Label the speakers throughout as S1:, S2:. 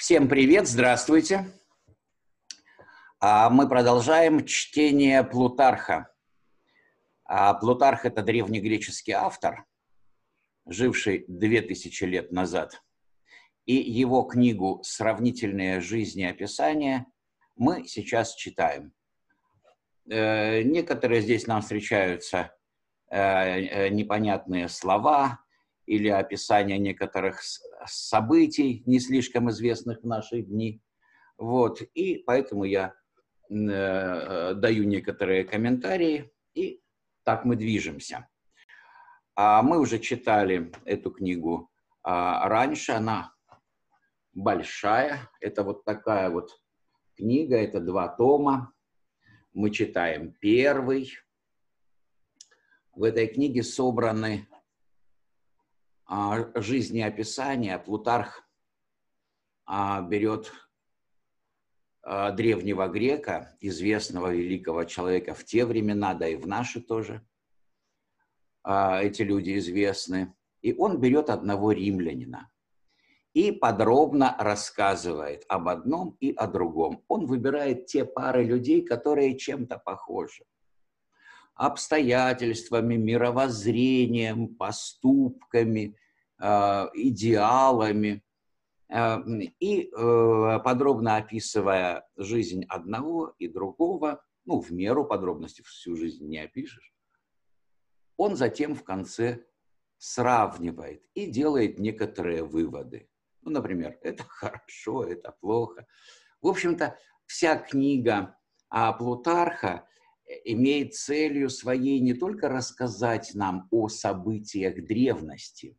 S1: Всем привет, здравствуйте. А, мы продолжаем чтение Плутарха. А, Плутарх – это древнегреческий автор, живший две тысячи лет назад. И его книгу «Сравнительные жизнеописания» мы сейчас читаем. Э, некоторые здесь нам встречаются э, э, непонятные слова или описание некоторых событий, не слишком известных в наши дни. Вот. И поэтому я э, даю некоторые комментарии, и так мы движемся. А мы уже читали эту книгу а, раньше, она большая, это вот такая вот книга, это два тома. Мы читаем первый. В этой книге собраны жизнеописания Плутарх а, берет а, древнего грека, известного великого человека в те времена, да и в наши тоже, эти люди известны, и он берет одного римлянина и подробно рассказывает об одном и о другом. Он выбирает те пары людей, которые чем-то похожи обстоятельствами, мировоззрением, поступками, э, идеалами. Э, и э, подробно описывая жизнь одного и другого, ну, в меру подробностей всю жизнь не опишешь, он затем в конце сравнивает и делает некоторые выводы. Ну, например, это хорошо, это плохо. В общем-то, вся книга Плутарха имеет целью своей не только рассказать нам о событиях древности.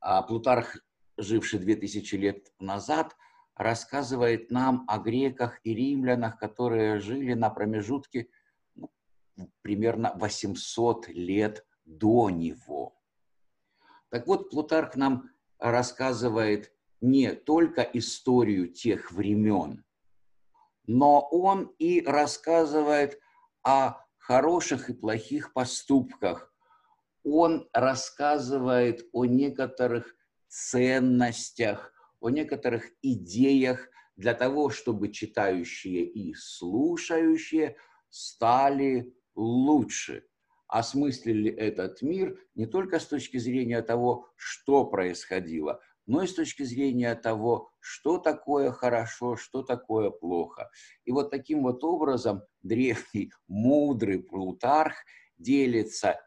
S1: А Плутарх, живший 2000 лет назад, рассказывает нам о греках и римлянах, которые жили на промежутке ну, примерно 800 лет до него. Так вот, Плутарх нам рассказывает не только историю тех времен, но он и рассказывает о хороших и плохих поступках. Он рассказывает о некоторых ценностях, о некоторых идеях для того, чтобы читающие и слушающие стали лучше, осмыслили этот мир не только с точки зрения того, что происходило, но и с точки зрения того, что такое хорошо, что такое плохо. И вот таким вот образом древний мудрый Плутарх делится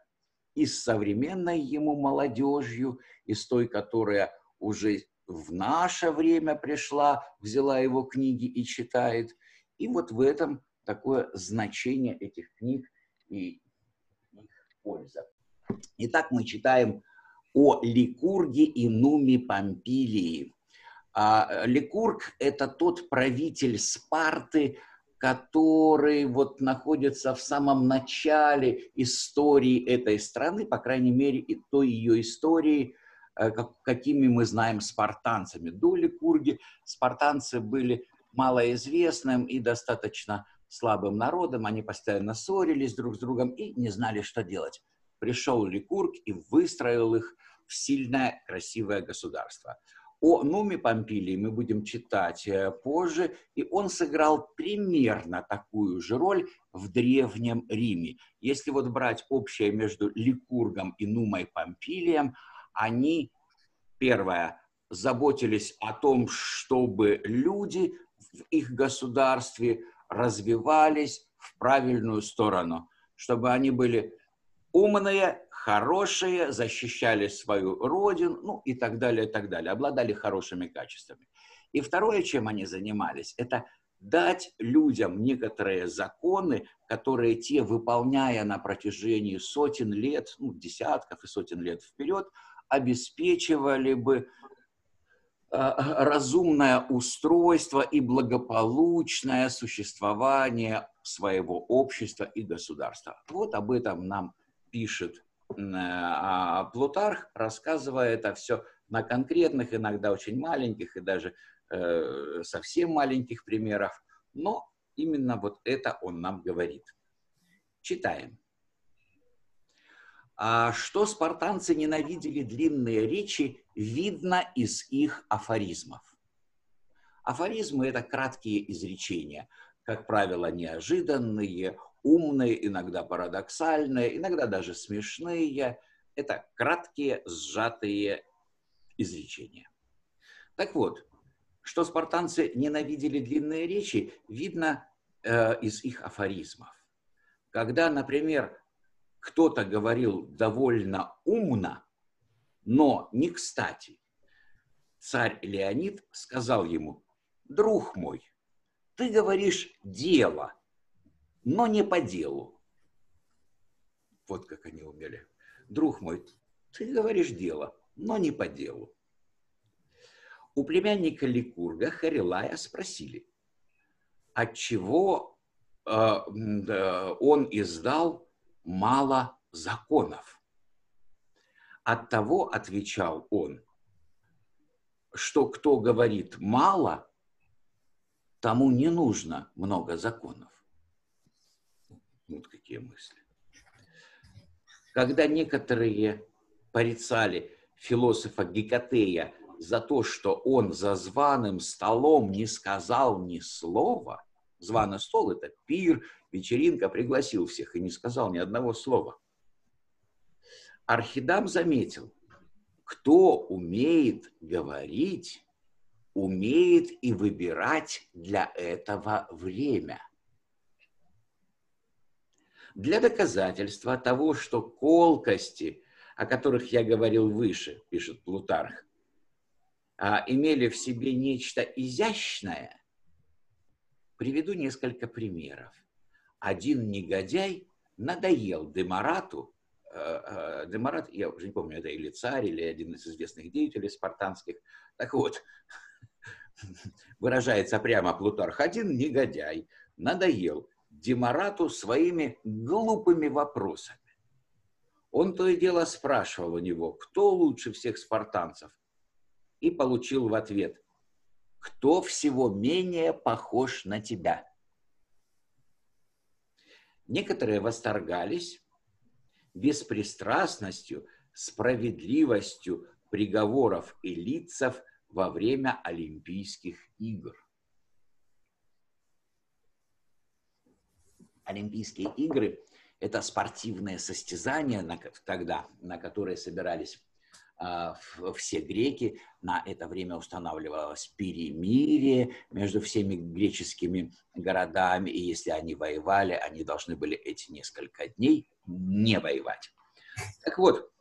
S1: и с современной ему молодежью, и с той, которая уже в наше время пришла, взяла его книги и читает. И вот в этом такое значение этих книг и их польза. Итак, мы читаем о Ликурге и Нуме Помпилии. А, Ликург – это тот правитель Спарты, который вот находится в самом начале истории этой страны, по крайней мере, и той ее истории, э, какими мы знаем спартанцами. До Ликурги спартанцы были малоизвестным и достаточно слабым народом, они постоянно ссорились друг с другом и не знали, что делать пришел Ликург и выстроил их сильное, красивое государство. О Нуме Помпилии мы будем читать э, позже, и он сыграл примерно такую же роль в Древнем Риме. Если вот брать общее между Ликургом и Нумой Помпилием, они, первое, заботились о том, чтобы люди в их государстве развивались в правильную сторону, чтобы они были умные, хорошие, защищали свою родину, ну и так далее, и так далее, обладали хорошими качествами. И второе, чем они занимались, это дать людям некоторые законы, которые те, выполняя на протяжении сотен лет, ну, десятков и сотен лет вперед, обеспечивали бы а, разумное устройство и благополучное существование своего общества и государства. Вот об этом нам пишет а Плутарх, рассказывая это все на конкретных, иногда очень маленьких и даже э, совсем маленьких примерах, но именно вот это он нам говорит. Читаем. А что спартанцы ненавидели длинные речи, видно из их афоризмов. Афоризмы – это краткие изречения, как правило, неожиданные, умные, иногда парадоксальные, иногда даже смешные. Это краткие, сжатые изречения. Так вот, что спартанцы ненавидели длинные речи, видно э, из их афоризмов. Когда, например, кто-то говорил довольно умно, но не кстати, царь Леонид сказал ему, друг мой, ты говоришь дело, но не по делу. Вот как они умели. Друг мой, ты говоришь дело, но не по делу. У племянника Ликурга Харилая спросили, отчего э, он издал мало законов. От того, отвечал он, что кто говорит мало, тому не нужно много законов. Вот какие мысли. Когда некоторые порицали философа Гекатея за то, что он за званым столом не сказал ни слова, званый стол – это пир, вечеринка, пригласил всех и не сказал ни одного слова. Архидам заметил, кто умеет говорить, умеет и выбирать для этого время. Для доказательства того, что колкости, о которых я говорил выше, пишет Плутарх, а, имели в себе нечто изящное, приведу несколько примеров. Один негодяй надоел Демарату, э, э, Демарат, я уже не помню, это или царь, или один из известных деятелей спартанских. Так вот, выражается прямо Плутарх, один негодяй надоел Демарату своими глупыми вопросами. Он то и дело спрашивал у него, кто лучше всех спартанцев, и получил в ответ, кто всего менее похож на тебя. Некоторые восторгались беспристрастностью, справедливостью приговоров элитцев во время Олимпийских игр. Олимпийские игры – это спортивное состязание на, тогда, на которые собирались а, все греки. На это время устанавливалось перемирие между всеми греческими городами, и если они воевали, они должны были эти несколько дней не воевать. Так вот,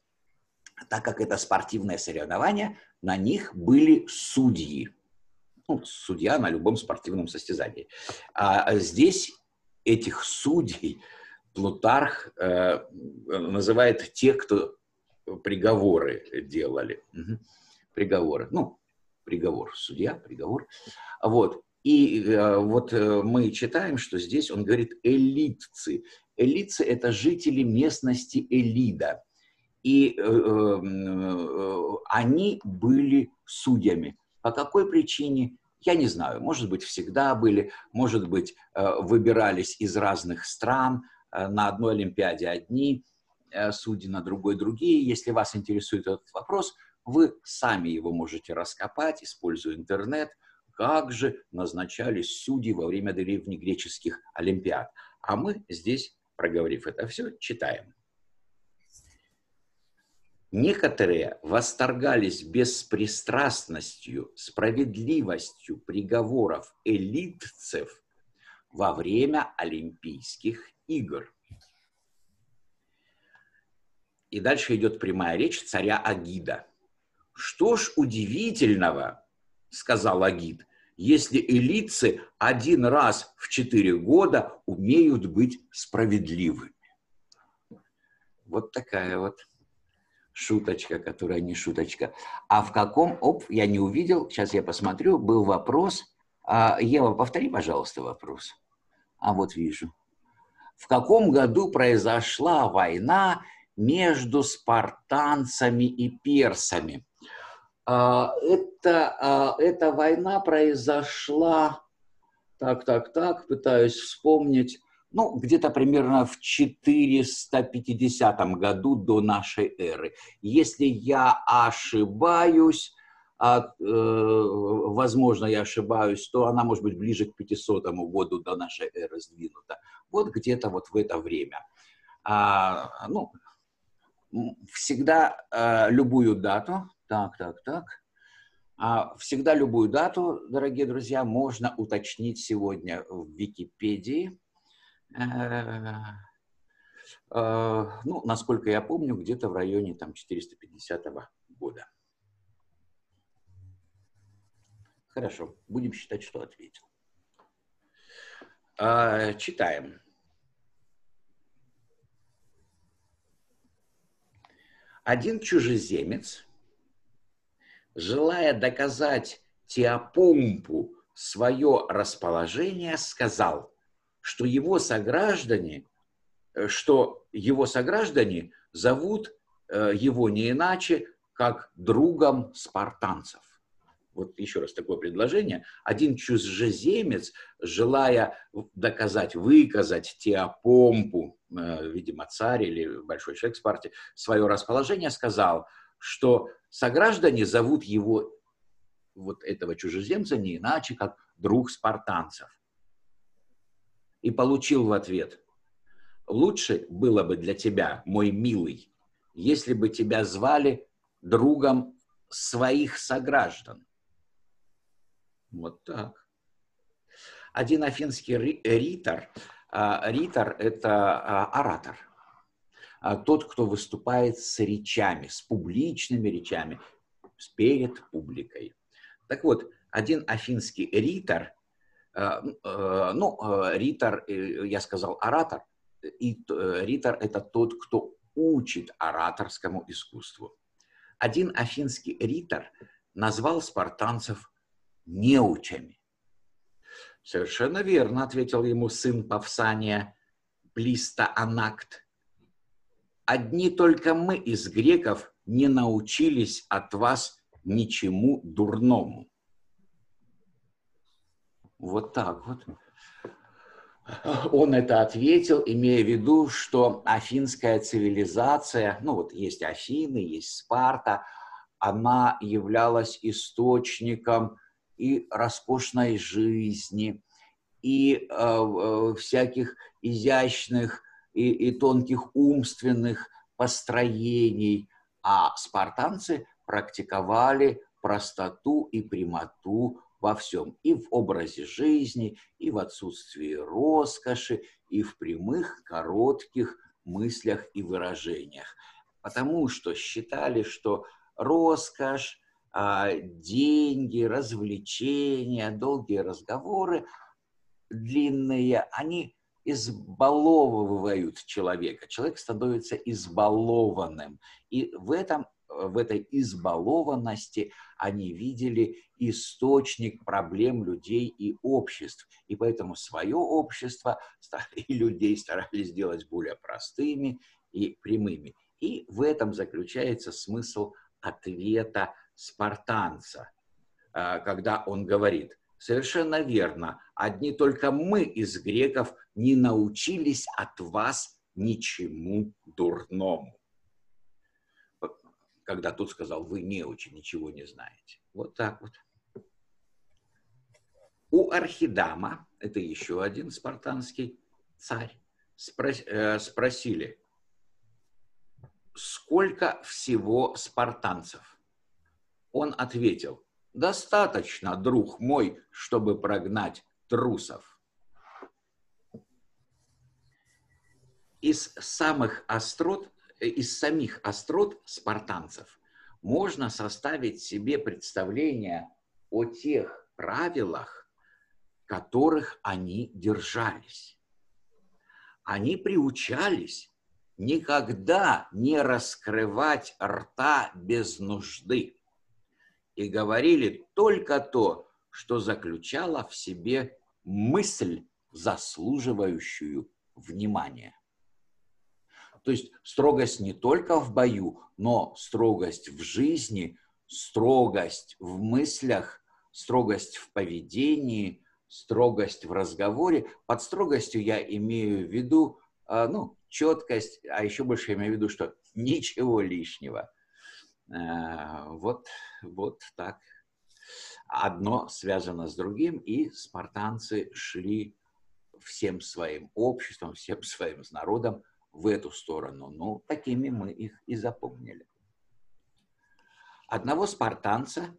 S1: так как это спортивное соревнование, на них были судьи. Ну, судья на любом спортивном состязании. А здесь этих судей Плутарх э, называет тех, кто приговоры делали. Угу. Приговоры. Ну, приговор, судья, приговор. Вот. И э, вот э, мы читаем, что здесь он говорит элитцы. Элитцы – это жители местности Элида. И э, э, э, они были судьями. По какой причине? Я не знаю. Может быть, всегда были, может быть, э, выбирались из разных стран. Э, на одной Олимпиаде одни э, судьи, на другой другие. Если вас интересует этот вопрос, вы сами его можете раскопать, используя интернет. Как же назначались судьи во время древнегреческих Олимпиад? А мы здесь, проговорив это все, читаем. Некоторые восторгались беспристрастностью, справедливостью приговоров элитцев во время Олимпийских игр. И дальше идет прямая речь царя Агида. Что ж удивительного, сказал Агид, если элитцы один раз в четыре года умеют быть справедливыми. Вот такая вот шуточка, которая не шуточка. А в каком, оп, я не увидел, сейчас я посмотрю, был вопрос. А, Ева, повтори, пожалуйста, вопрос. А вот вижу. В каком году произошла война между спартанцами и персами? А, это, а, эта война произошла, так, так, так, пытаюсь вспомнить, ну, где-то примерно в 450 году до нашей эры. Если я ошибаюсь, а, э, возможно, я ошибаюсь, то она может быть ближе к 500 году до нашей эры сдвинута. Вот где-то вот в это время. А, ну, всегда а, любую дату, так, так, так, а, всегда любую дату, дорогие друзья, можно уточнить сегодня в Википедии. Э, ну, насколько я помню, где-то в районе там 450 года. Хорошо, будем считать, что ответил. А, читаем. Один чужеземец, желая доказать Теопомпу свое расположение, сказал, что его сограждане, э, что его сограждане зовут э, его не иначе, как другом спартанцев. Вот еще раз такое предложение. Один чужеземец, желая доказать, выказать Теопомпу, э, видимо, царь или большой человек в Спарте, свое расположение, сказал, что сограждане зовут его, вот этого чужеземца, не иначе, как друг спартанцев и получил в ответ, лучше было бы для тебя, мой милый, если бы тебя звали другом своих сограждан. Вот так. Один афинский ритор, а, ритор – это а, оратор, а, тот, кто выступает с речами, с публичными речами, перед публикой. Так вот, один афинский ритор ну, э, ритор, я сказал оратор, и ритор – это тот, кто учит ораторскому искусству. Один афинский ритор назвал спартанцев неучами. Совершенно верно, ответил ему сын Павсания, Плиста Анакт. Одни только мы из греков не научились от вас ничему дурному. Вот так вот. Он это ответил, имея в виду, что афинская цивилизация, ну вот есть Афины, есть Спарта, она являлась источником и роскошной жизни, и э, э всяких изящных и, и тонких умственных построений, а спартанцы практиковали простоту и прямоту во всем, и в образе жизни, и в отсутствии роскоши, и в прямых, коротких мыслях и выражениях. Потому что считали, что роскошь, а, деньги, развлечения, долгие разговоры, длинные, они избаловывают человека. Человек становится избалованным. И в этом в этой избалованности они видели источник проблем людей и обществ. И поэтому свое общество и людей старались сделать более простыми и прямыми. И в этом заключается смысл ответа спартанца, а, когда он говорит, совершенно верно, одни только мы из греков не научились от вас ничему дурному когда тот сказал, вы не очень ничего не знаете. Вот так вот. У Архидама, это еще один спартанский царь, спрос, э, спросили, сколько всего спартанцев? Он ответил, достаточно, друг мой, чтобы прогнать трусов. Из самых острот из самих острот спартанцев можно составить себе представление о тех правилах, которых они держались. Они приучались никогда не раскрывать рта без нужды и говорили только то, что заключало в себе мысль, заслуживающую внимания. То есть строгость не только в бою, но строгость в жизни, строгость в мыслях, строгость в поведении, строгость в разговоре. Под строгостью я имею в виду, а, ну, четкость, а еще больше я имею в виду, что ничего лишнего. Вот, вот так. Одно связано с другим, и спартанцы шли всем своим обществом, всем своим народом в эту сторону. Ну, такими мы их и запомнили. Одного спартанца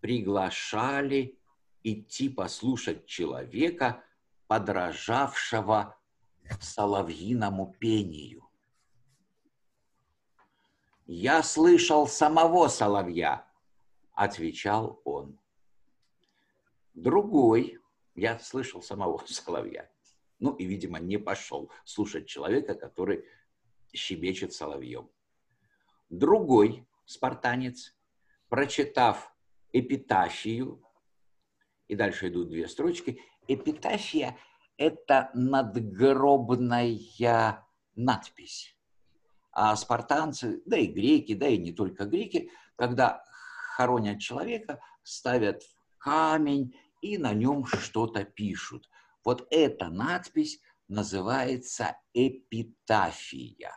S1: приглашали идти послушать человека, подражавшего соловьиному пению. «Я слышал самого соловья», — отвечал он. Другой, я слышал самого соловья, ну и, видимо, не пошел слушать человека, который щебечет соловьем. Другой спартанец, прочитав эпитафию, и дальше идут две строчки, эпитафия – это надгробная надпись. А спартанцы, да и греки, да и не только греки, когда хоронят человека, ставят камень и на нем что-то пишут. Вот эта надпись называется эпитафия.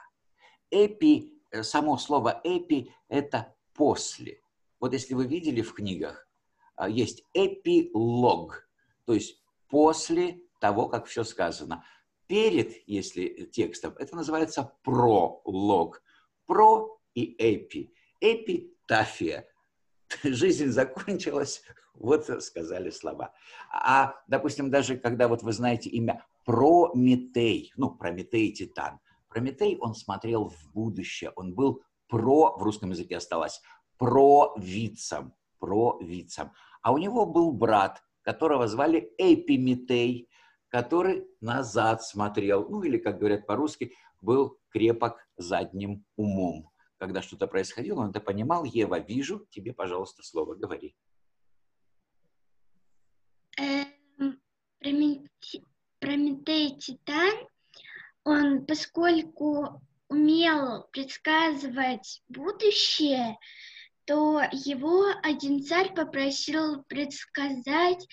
S1: Эпи, э, само слово эпи – это после. Вот если вы видели в книгах, а, есть эпилог, то есть после того, как все сказано. Перед, если текстом, это называется пролог. Про и эпи. Эпитафия. Жизнь закончилась, вот сказали слова. А, допустим, даже когда вот вы знаете имя Прометей, ну, Прометей Титан. Прометей, он смотрел в будущее, он был про, в русском языке осталось, провидцем, провидцем. А у него был брат, которого звали Эпиметей, который назад смотрел, ну или, как говорят по-русски, был крепок задним умом. Когда что-то происходило, он это понимал. Ева, вижу, тебе, пожалуйста, слово говори.
S2: Эм, Прометей Титан, он, поскольку умел предсказывать будущее, то его один царь попросил предсказать,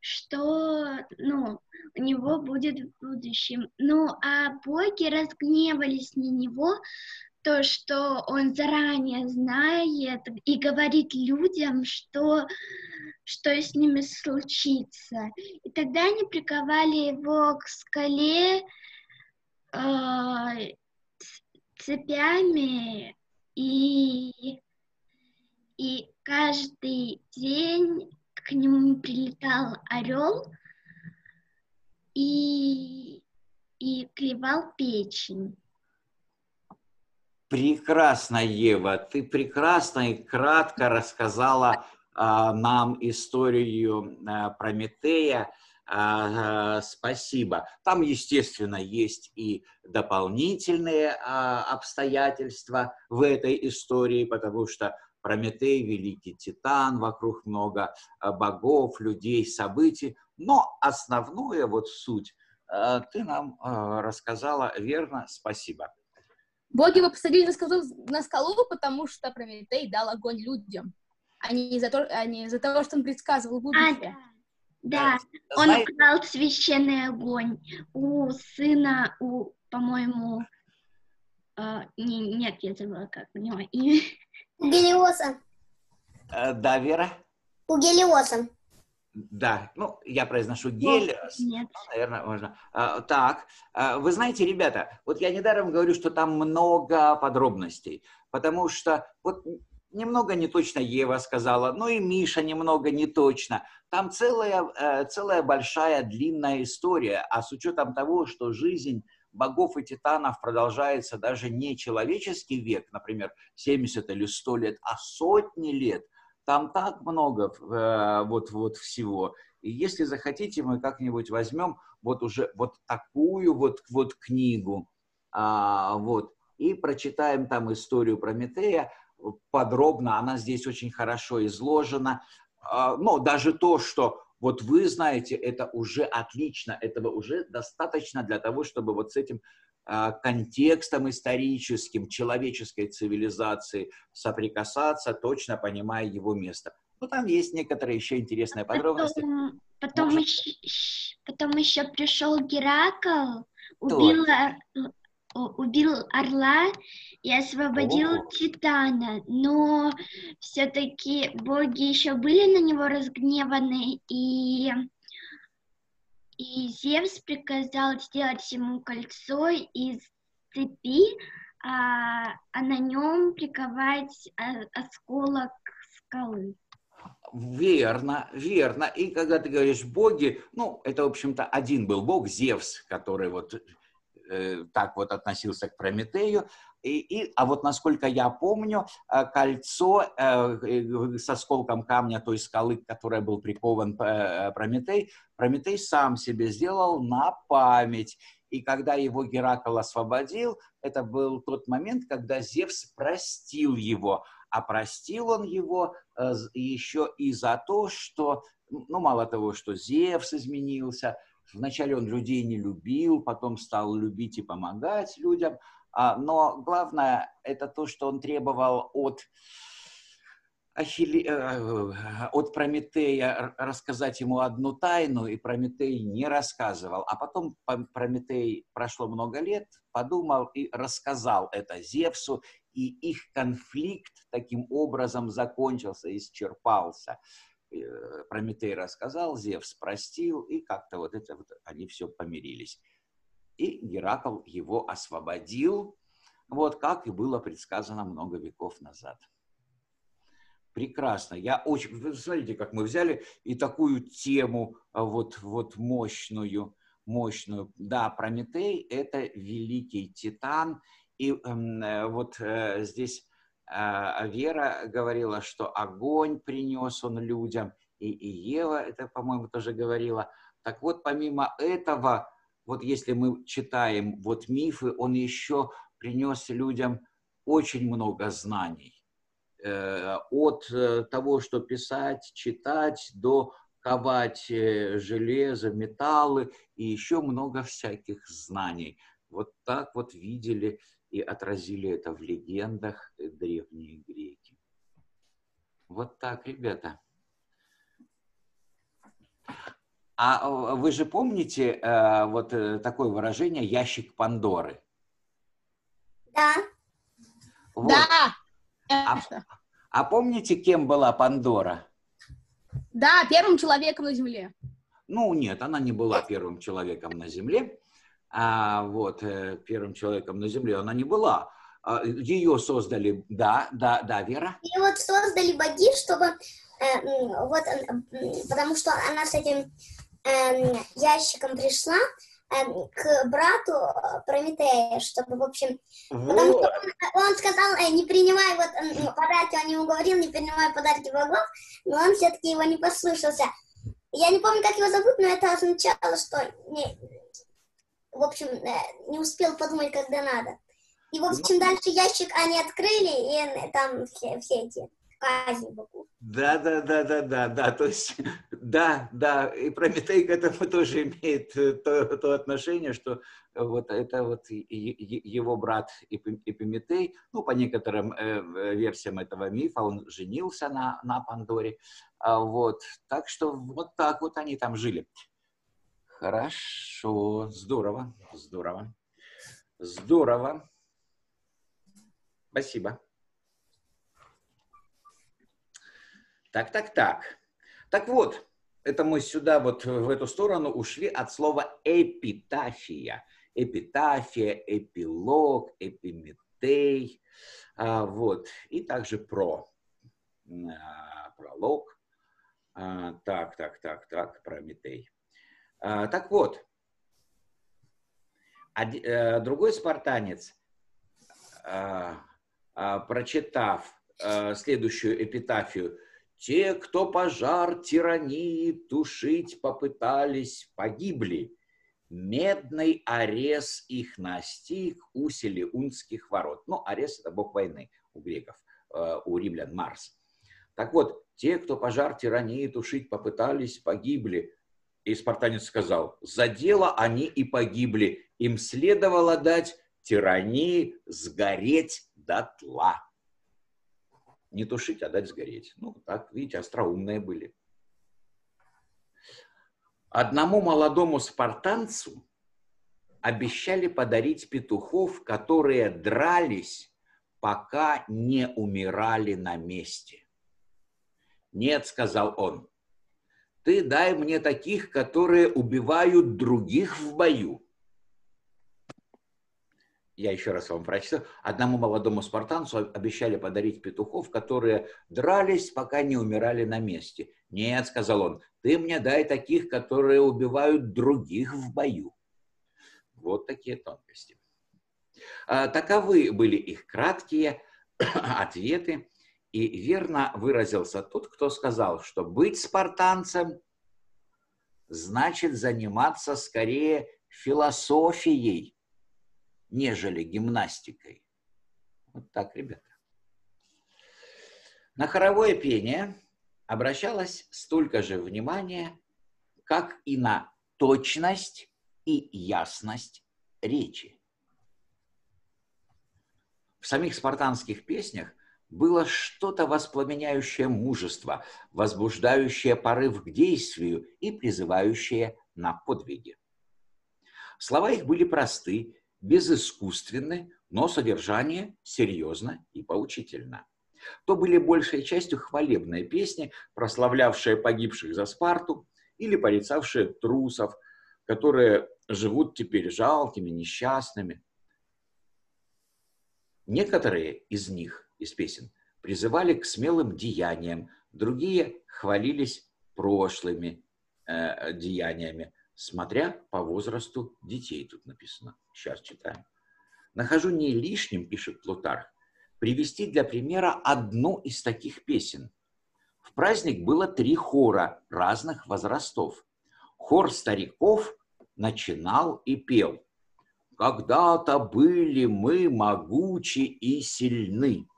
S2: что ну, у него будет в будущем. Ну, а боги разгневались на него, то, что он заранее знает и говорит людям, что, что с ними случится. И тогда они приковали его к скале э, цепями и и каждый день к нему прилетал орел и, и клевал печень.
S1: Прекрасно, Ева, ты прекрасно и кратко рассказала а, нам историю а, Прометея. А, а, спасибо. Там, естественно, есть и дополнительные а, обстоятельства в этой истории, потому что Прометей, великий титан, вокруг много э, богов, людей, событий. Но основное, вот суть, ты нам рассказала верно, спасибо.
S3: Боги его посадили на скалу, на скалу, потому что Прометей дал огонь людям, а не из-за того, а не из того что он предсказывал будущее.
S2: А, да, да. он Знаете... украл священный огонь у сына, у, по-моему, э, не, нет, я забыла, как у него имя.
S4: У Гелиоса.
S1: Э, да, Вера?
S4: У Гелиоса.
S1: Да, ну, я произношу Гелиос. Нет. Ну, наверное, можно. А, так, а, вы знаете, ребята, вот я недаром говорю, что там много подробностей, потому что вот немного не точно Ева сказала, ну и Миша немного не точно. Там целая, э, целая большая длинная история, а с учетом того, что жизнь богов и титанов продолжается даже не человеческий век, например, 70 или 100 лет, а сотни лет. Там так много э, вот, вот всего. И если захотите, мы как-нибудь возьмем вот уже вот такую вот, вот книгу, а, вот, и прочитаем там историю Прометея подробно. Она здесь очень хорошо изложена. А, но даже то, что вот вы знаете, это уже отлично, этого уже достаточно для того, чтобы вот с этим контекстом историческим, человеческой цивилизации соприкасаться, точно понимая его место. Ну, там есть некоторые еще интересные подробности.
S2: Потом, потом, еще, потом еще пришел Геракл, убил, убил орла и освободил
S1: О.
S2: Титана, но все-таки боги еще были на него разгневаны, и, и Зевс приказал сделать ему кольцо из цепи, а, а на нем приковать а, осколок скалы.
S1: Верно, верно. И когда ты говоришь боги, ну, это, в общем-то, один был бог, Зевс, который вот э, так вот относился к Прометею. И, и, а вот насколько я помню, э, кольцо э, э, с осколком камня той скалы, к которой был прикован Прометей, Прометей сам себе сделал на память. И когда его Геракл освободил, это был тот момент, когда Зевс простил его. А простил он его еще и за то, что, ну, мало того, что Зевс изменился, вначале он людей не любил, потом стал любить и помогать людям, но главное это то, что он требовал от Ахилли, э, от Прометея рассказать ему одну тайну, и Прометей не рассказывал. А потом Прометей, прошло много лет, подумал и рассказал это Зевсу, и их конфликт таким образом закончился, исчерпался. Э, Прометей рассказал, Зевс простил, и как-то вот это вот они все помирились. И Геракл его освободил, вот как и было предсказано много веков назад прекрасно. Я очень... Вы смотрите, как мы взяли и такую тему а, вот, вот мощную, мощную. Да, Прометей – это великий титан. И э, вот э, здесь э, Вера говорила, что огонь принес он людям, и, и Ева это, по-моему, тоже говорила. Так вот, помимо этого, вот если мы читаем вот мифы, он еще принес людям очень много знаний. Э, от э, того, что писать, читать, до ковать э, железо, металлы и еще много всяких знаний. Вот так вот видели и отразили это в легендах древние греки. Вот так, ребята. А вы же помните вот такое выражение «ящик Пандоры»?
S4: Да.
S3: Вот. Да.
S1: А, а помните, кем была Пандора?
S3: Да, первым человеком на Земле.
S1: Ну, нет, она не была первым человеком на Земле. А, вот, э, первым человеком на Земле она не была. А, ее создали, да, да, да, Вера?
S4: И вот создали боги, чтобы, э, вот, э, потому что она с этим э, ящиком пришла, Эм, к брату э, Прометея, чтобы, в общем, вот. потому что он, он сказал, э, не принимай вот ну, подарки, он ему говорил, не принимай подарки богов, но он все-таки его не послушался. Я не помню, как его зовут, но это означало, что, не, в общем, э, не успел подумать, когда надо. И, в общем, дальше ящик они открыли, и там все, все эти казни богов.
S1: Да, да, да, да, да, да. То есть, да, да, и Прометей к этому тоже имеет э, то, то отношение, что вот это вот его брат Эпиметей, ну, по некоторым э, версиям этого мифа, он женился на, на Пандоре. А вот, так что вот так вот они там жили. Хорошо, здорово, здорово, здорово. Спасибо. Так, так, так. Так вот, это мы сюда, вот в эту сторону ушли от слова эпитафия. Эпитафия, эпилог, эпиметей. А, вот. И также про. А, пролог. А, так, так, так, так, Прометей. А, так вот, а, другой спартанец, а, а, прочитав а, следующую эпитафию, те, кто пожар тирании тушить попытались, погибли. Медный арес их настиг у Селиунских ворот. Ну, арес – это бог войны у греков, э, у римлян Марс. Так вот, те, кто пожар тирании тушить попытались, погибли. И спартанец сказал, за дело они и погибли. Им следовало дать тирании сгореть дотла. Не тушить, а дать сгореть. Ну, так, видите, остроумные были. Одному молодому спартанцу обещали подарить петухов, которые дрались, пока не умирали на месте. «Нет», — сказал он, — «ты дай мне таких, которые убивают других в бою, я еще раз вам прочитаю. Одному молодому спартанцу обещали подарить петухов, которые дрались, пока не умирали на месте. Нет, сказал он, ты мне дай таких, которые убивают других в бою. Вот такие тонкости. А, таковы были их краткие ответы. И верно выразился тот, кто сказал, что быть спартанцем значит заниматься скорее философией, нежели гимнастикой. Вот так, ребята. На хоровое пение обращалось столько же внимания, как и на точность и ясность речи. В самих спартанских песнях было что-то воспламеняющее мужество, возбуждающее порыв к действию и призывающее на подвиги. Слова их были просты безыскусственны, но содержание серьезно и поучительно. То были большей частью хвалебные песни, прославлявшие погибших за Спарту или порицавшие трусов, которые живут теперь жалкими, несчастными. Некоторые из них, из песен, призывали к смелым деяниям, другие хвалились прошлыми э, деяниями, смотря по возрасту детей, тут написано. Сейчас читаем. Нахожу не лишним, пишет Плутарх, привести для примера одну из таких песен. В праздник было три хора разных возрастов. Хор стариков начинал и пел. «Когда-то были мы могучи и сильны».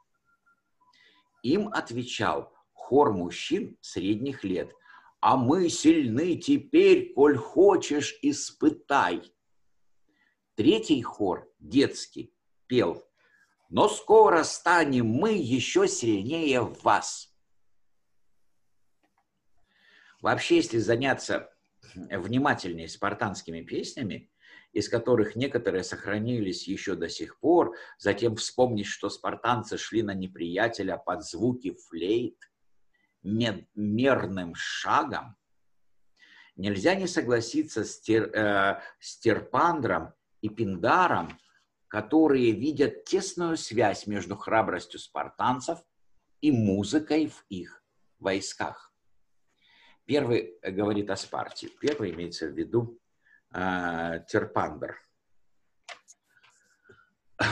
S1: Им отвечал хор мужчин средних лет – а мы сильны теперь, коль хочешь, испытай. Третий хор, детский, пел, но скоро станем мы еще сильнее вас. Вообще, если заняться внимательнее спартанскими песнями, из которых некоторые сохранились еще до сих пор, затем вспомнить, что спартанцы шли на неприятеля под звуки флейт – мерным шагом, нельзя не согласиться с, тер, э, с Терпандром и Пиндаром, которые видят тесную связь между храбростью спартанцев и музыкой в их войсках. Первый говорит о Спарте, первый имеется в виду э, Терпандр –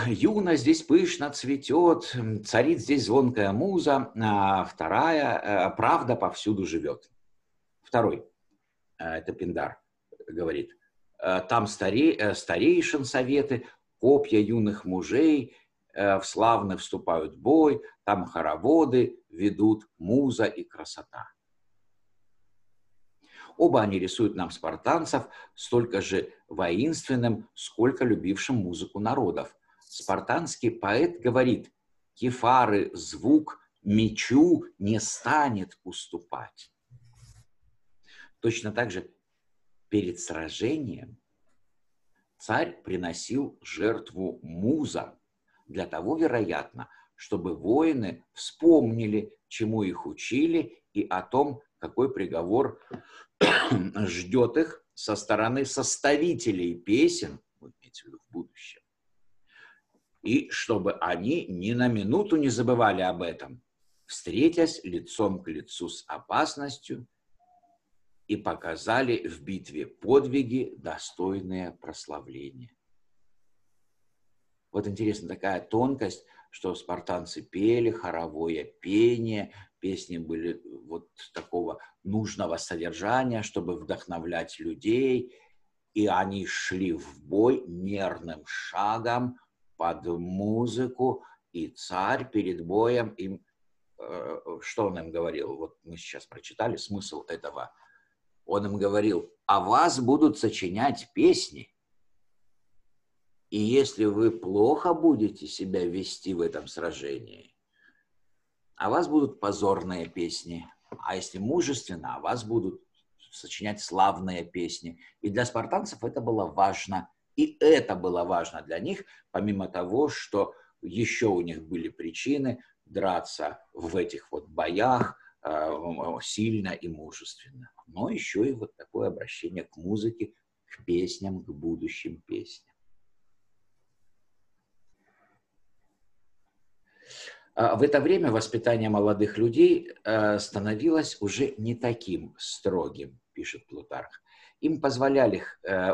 S1: Юна здесь пышно цветет, царит здесь звонкая муза, а вторая э, правда повсюду живет. Второй, э, это Пиндар говорит, э, там старей, старейшин советы, копья юных мужей в славный вступают в бой, там хороводы ведут муза и красота. Оба они рисуют нам спартанцев столько же воинственным, сколько любившим музыку народов – спартанский поэт говорит, кефары звук мечу не станет уступать. Точно так же перед сражением царь приносил жертву музам, для того, вероятно, чтобы воины вспомнили, чему их учили, и о том, какой приговор ждет их со стороны составителей песен, в будущем. И чтобы они ни на минуту не забывали об этом, встретясь лицом к лицу с опасностью и показали в битве подвиги, достойные прославления. Вот интересно такая тонкость, что спартанцы пели, хоровое пение, песни были вот такого нужного содержания, чтобы вдохновлять людей, и они шли в бой мерным шагом, под музыку, и царь перед боем им, э, что он им говорил? Вот мы сейчас прочитали смысл этого. Он им говорил, а вас будут сочинять песни, и если вы плохо будете себя вести в этом сражении, а вас будут позорные песни, а если мужественно, а вас будут сочинять славные песни. И для спартанцев это было важно И это было важно для них, помимо того, что еще у них были причины драться в этих вот боях сильно и мужественно. Но еще и вот такое обращение к музыке, к песням, к будущим песням. А в это время воспитание молодых людей становилось уже не таким строгим, пишет Плутарх. Им позволяли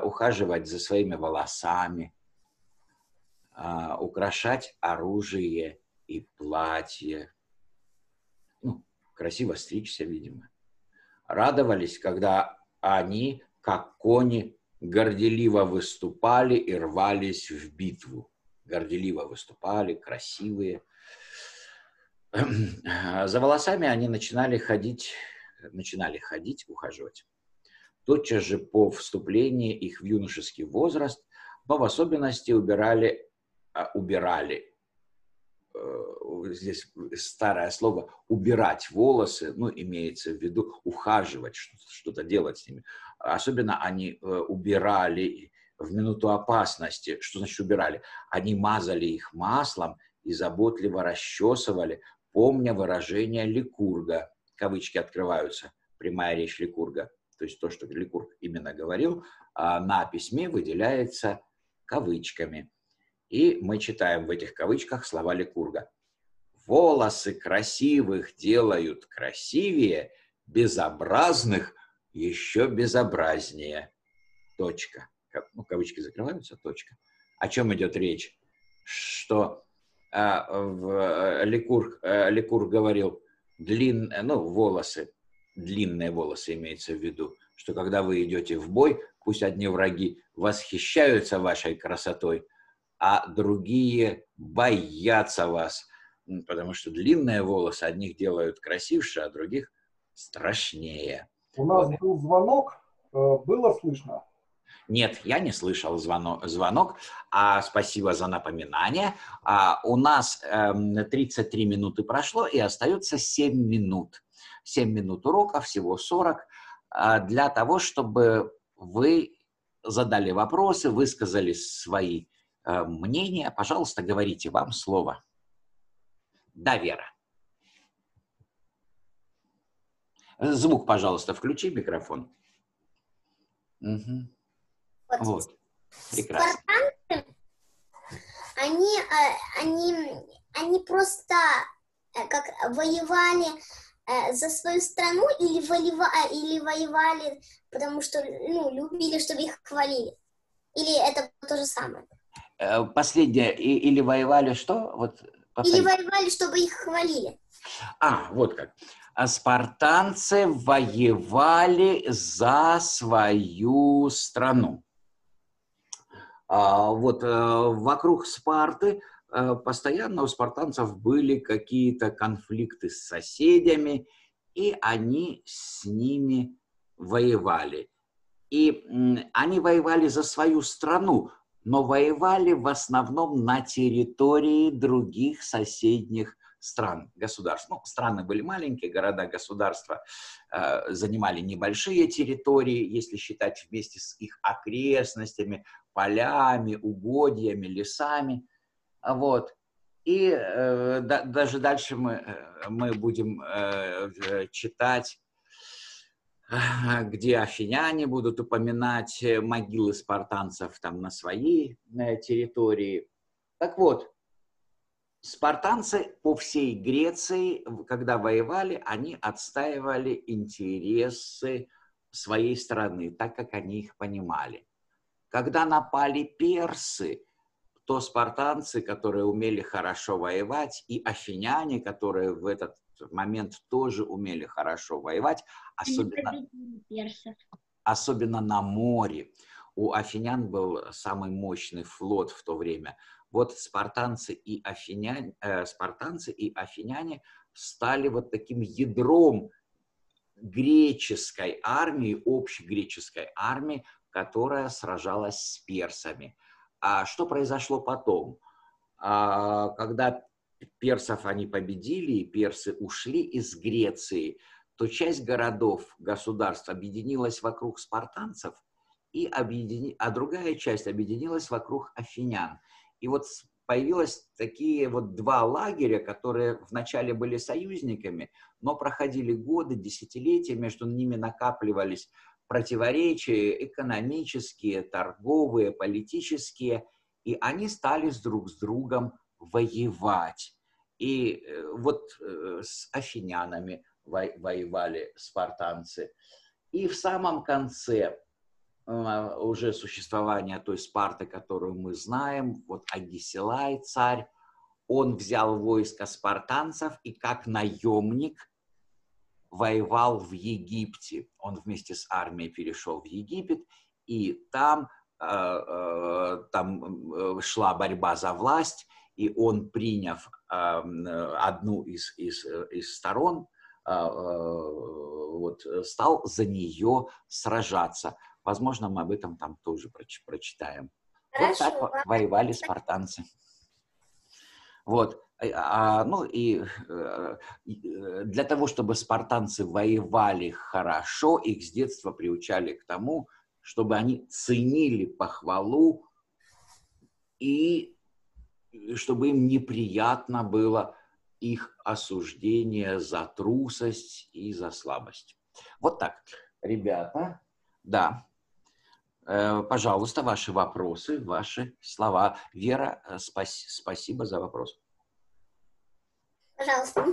S1: ухаживать за своими волосами, а, украшать оружие и платье. Красиво стричься, видимо. Радовались, когда они, как кони, горделиво выступали и рвались в битву. Горделиво выступали, красивые. За волосами они начинали ходить, начинали ходить, ухаживать. Тотчас же по вступлении их в юношеский возраст, но в особенности убирали а, убирали, здесь старое слово, убирать волосы, ну, имеется в виду ухаживать, что-то делать с ними. Особенно они э, убирали в минуту опасности. Что значит убирали? Они мазали их маслом и заботливо расчесывали, помня выражение Ликурга. Кавычки открываются, прямая речь Ликурга. То есть то, что Ликург именно говорил, а на письме выделяется кавычками. И мы читаем в этих кавычках слова Ликурга. «Волосы красивых делают красивее, безобразных еще безобразнее». Точка. Ну, кавычки закрываются, точка. О чем идет речь? Что а, в, Ликур, а, Ликур говорил, длин, ну, волосы, длинные волосы имеется в виду, что когда вы идете в бой, пусть одни враги восхищаются вашей красотой, а другие боятся вас, потому что длинные волосы одних делают красивше, а других страшнее.
S5: У нас вот. был звонок, э, было слышно?
S1: Нет, я не слышал звонок, звонок а спасибо за напоминание. А, у нас э, 33 минуты прошло, и остается 7 минут. 7 минут урока, всего 40, э, а, для того, чтобы вы задали вопросы, высказали свои мнение, пожалуйста, говорите, вам слово. Да, Вера. Звук, пожалуйста, включи микрофон. Угу. Вот. вот. Прекрасно. Спартанцы,
S4: они, э, они, они просто э, как воевали за свою страну или, воевали, или воевали, потому что ну, любили, чтобы их хвалили? Или это то же самое?
S1: Э, последнее, и, или воевали что? Вот,
S4: или воевали, чтобы их хвалили.
S1: А, вот как. А спартанцы воевали за свою страну. А, вот а, вокруг Спарты а, постоянно у спартанцев были какие-то конфликты с соседями, и они с ними воевали. И они воевали за свою страну, но воевали в основном на территории других соседних стран, государств. Ну, страны были маленькие, города, государства э, занимали небольшие территории, если считать вместе с их окрестностями, полями, угодьями, лесами. Вот. И э, да, даже дальше мы, э, мы будем э, э читать где афиняне будут упоминать э, могилы спартанцев там на своей на территории. Так вот, спартанцы по всей Греции, когда воевали, они отстаивали интересы своей страны, так как они их понимали. Когда напали персы, то спартанцы, которые умели хорошо воевать, и афиняне, которые в этот момент тоже умели хорошо воевать, особенно, особенно на море. У афинян был самый мощный флот в то время. Вот спартанцы и афиняне, э, спартанцы и афиняне стали вот таким ядром греческой армии, общей греческой армии, которая сражалась с персами. А что произошло потом? А, когда персов они победили, и персы ушли из Греции, то часть городов, государств объединилась вокруг спартанцев, и объедини... а другая часть объединилась вокруг афинян. И вот появилось такие вот два лагеря, которые вначале были союзниками, но проходили годы, десятилетия, между ними накапливались противоречия экономические, торговые, политические, и они стали друг с другом воевать. И э, вот э, с афинянами воевали спартанцы. И в самом конце э, уже существования той Спарты, которую мы знаем, вот Агисилай, царь, он взял войско спартанцев и как наемник воевал в Египте. Он вместе с армией перешел в Египет, и там, там шла борьба за власть, и он, приняв одну из, из, из сторон, а, а, вот, стал за нее сражаться. Возможно, мы об этом там тоже прочитаем. Хорошо. Вот так воевали спартанцы. Вот. А, ну и э, э, для того, чтобы спартанцы воевали хорошо, их с детства приучали к тому, чтобы они ценили похвалу и чтобы им неприятно было их осуждение за трусость и за слабость. Вот так. Ребята, да, э, пожалуйста, ваши вопросы, ваши слова. Вера, э, спас, спасибо за вопрос.
S4: Пожалуйста.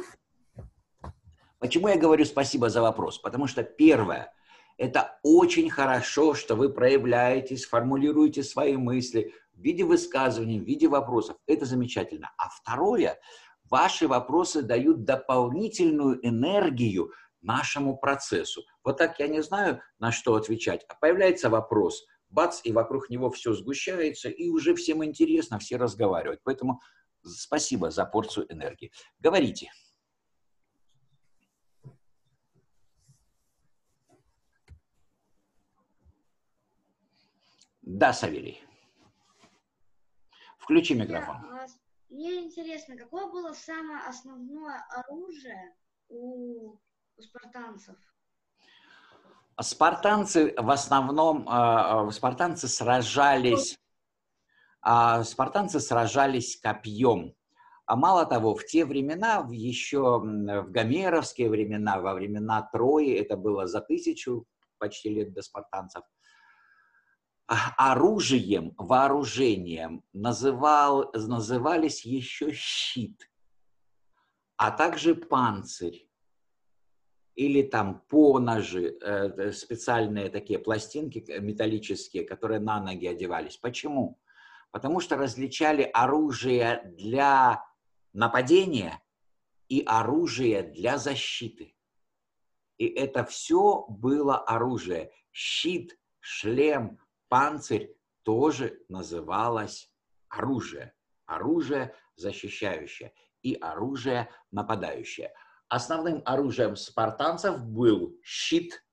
S1: Почему я говорю спасибо за вопрос? Потому что первое, это очень хорошо, что вы проявляетесь, формулируете свои мысли, в виде высказываний, в виде вопросов. Это замечательно. А второе, ваши вопросы дают дополнительную энергию нашему процессу. Вот так я не знаю, на что отвечать. А появляется вопрос, бац, и вокруг него все сгущается, и уже всем интересно, все разговаривают. Поэтому спасибо за порцию энергии. Говорите. Да, Савелий. Включи микрофон.
S6: А, мне интересно, какое было самое основное оружие у, у спартанцев?
S1: Спартанцы в основном, э, спартанцы сражались, э, спартанцы сражались копьем. А мало того, в те времена, еще в гомеровские времена, во времена Трои, это было за тысячу почти лет до спартанцев, оружием, вооружением называл, назывались еще щит, а также панцирь или там поножи, э, специальные такие пластинки металлические, которые на ноги одевались. Почему? Потому что различали оружие для нападения и оружие для защиты. И это все было оружие. Щит, шлем, панцирь тоже называлось оружие. Оружие защищающее и оружие нападающее. Основным оружием спартанцев был щит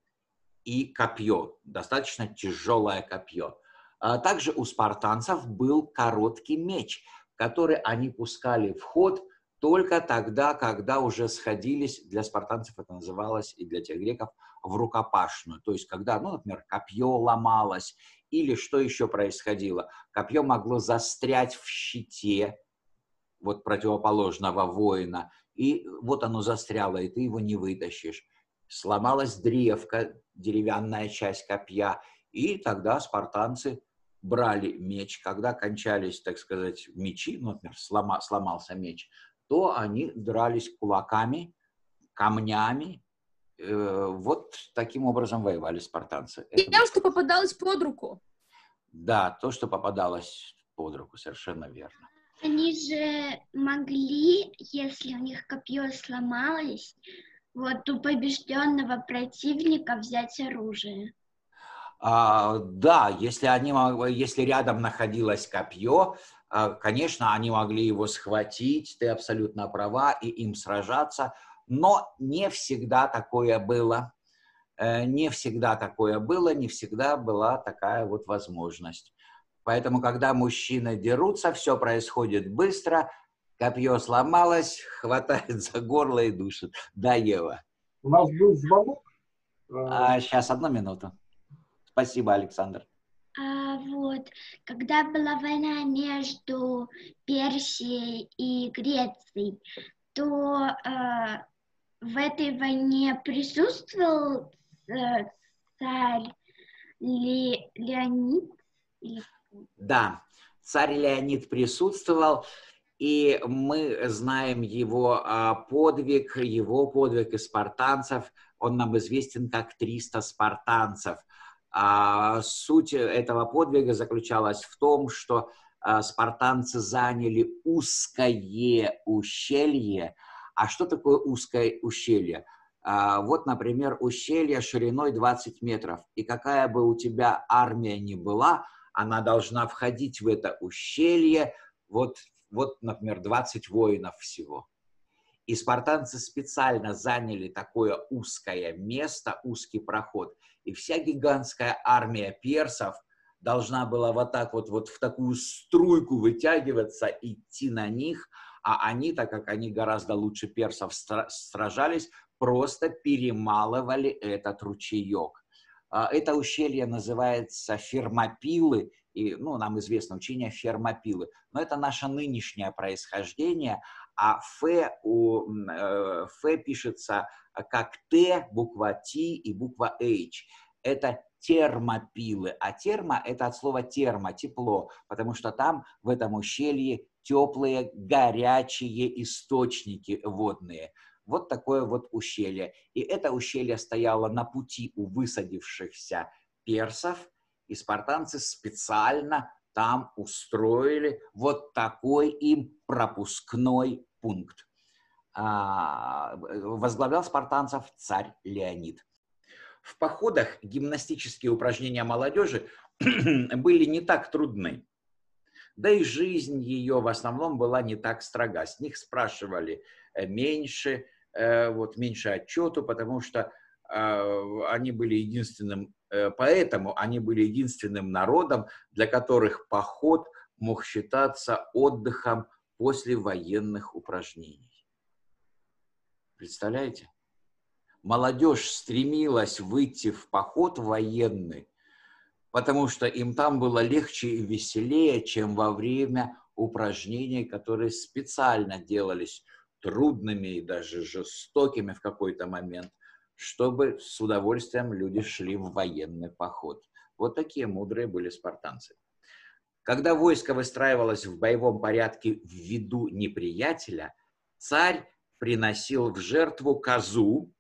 S1: и копье, достаточно тяжелое копье. А также у спартанцев был короткий меч, который они пускали в ход только тогда, когда уже сходились, для спартанцев это называлось и для тех греков, в рукопашную. То есть, когда, ну, например, копье ломалось или что еще происходило? Копье могло застрять в щите вот противоположного воина, и вот оно застряло, и ты его не вытащишь. Сломалась древка, деревянная часть копья, и тогда спартанцы брали меч. Когда кончались, так сказать, мечи, ну, например, слома, сломался меч, то они дрались кулаками, камнями, вот таким образом воевали спартанцы.
S3: И тем, что попадалось под руку.
S1: Да, то, что попадалось под руку, совершенно верно.
S2: Они же могли, если у них копье сломалось, вот у побежденного противника взять оружие.
S1: А, да, если, они, если рядом находилось копье, а, конечно, они могли его схватить, ты абсолютно права, и им сражаться – но не всегда такое было. Э, не всегда такое было, не всегда была такая вот возможность. Поэтому, когда мужчины дерутся, все происходит быстро, копье сломалось, хватает за горло и душит. Да, Ева.
S5: У нас был звонок.
S1: А, сейчас, одну минуту. Спасибо, Александр.
S2: А, вот, когда была война между Персией и Грецией, то а, в этой войне присутствовал э, царь Ле, Леонид?
S1: Да, царь Леонид присутствовал, и мы знаем его а, подвиг, его подвиг и спартанцев. Он нам известен как 300 спартанцев. А суть этого подвига заключалась в том, что а, спартанцы заняли узкое ущелье. А что такое узкое ущелье? А, вот, например, ущелье шириной 20 метров. И какая бы у тебя армия ни была, она должна входить в это ущелье, вот, вот например, 20 воинов всего. И спартанцы специально заняли такое узкое место, узкий проход. И вся гигантская армия персов должна была вот так вот, вот в такую струйку вытягиваться, идти на них, а они, так как они гораздо лучше персов сражались, просто перемалывали этот ручеек. А, это ущелье называется Фермопилы, и ну, нам известно учение Фермопилы, но это наше нынешнее происхождение, а Ф, у, э, Ф пишется как Т, буква Т и буква H. Это термопилы, а термо – это от слова термо, тепло, потому что там, в этом ущелье, теплые, горячие источники водные – вот такое вот ущелье. И это ущелье стояло на пути у высадившихся персов, и спартанцы специально там устроили вот такой им пропускной пункт. А, возглавлял спартанцев царь Леонид. В походах гимнастические упражнения молодежи были не так трудны. Да и жизнь ее в основном была не так строга. С них спрашивали э, меньше, Э, вот меньше отчету, потому что а, они были единственным, э, поэтому они были единственным народом, для которых поход мог считаться отдыхом после военных упражнений. Представляете? Молодежь стремилась выйти в поход военный, потому что им там было легче и веселее, чем во время упражнений, которые специально делались трудными и даже жестокими в какой-то момент, чтобы с удовольствием люди шли в военный поход. Вот такие мудрые были спартанцы. Когда войско выстраивалось в боевом порядке в виду неприятеля, царь приносил в жертву козу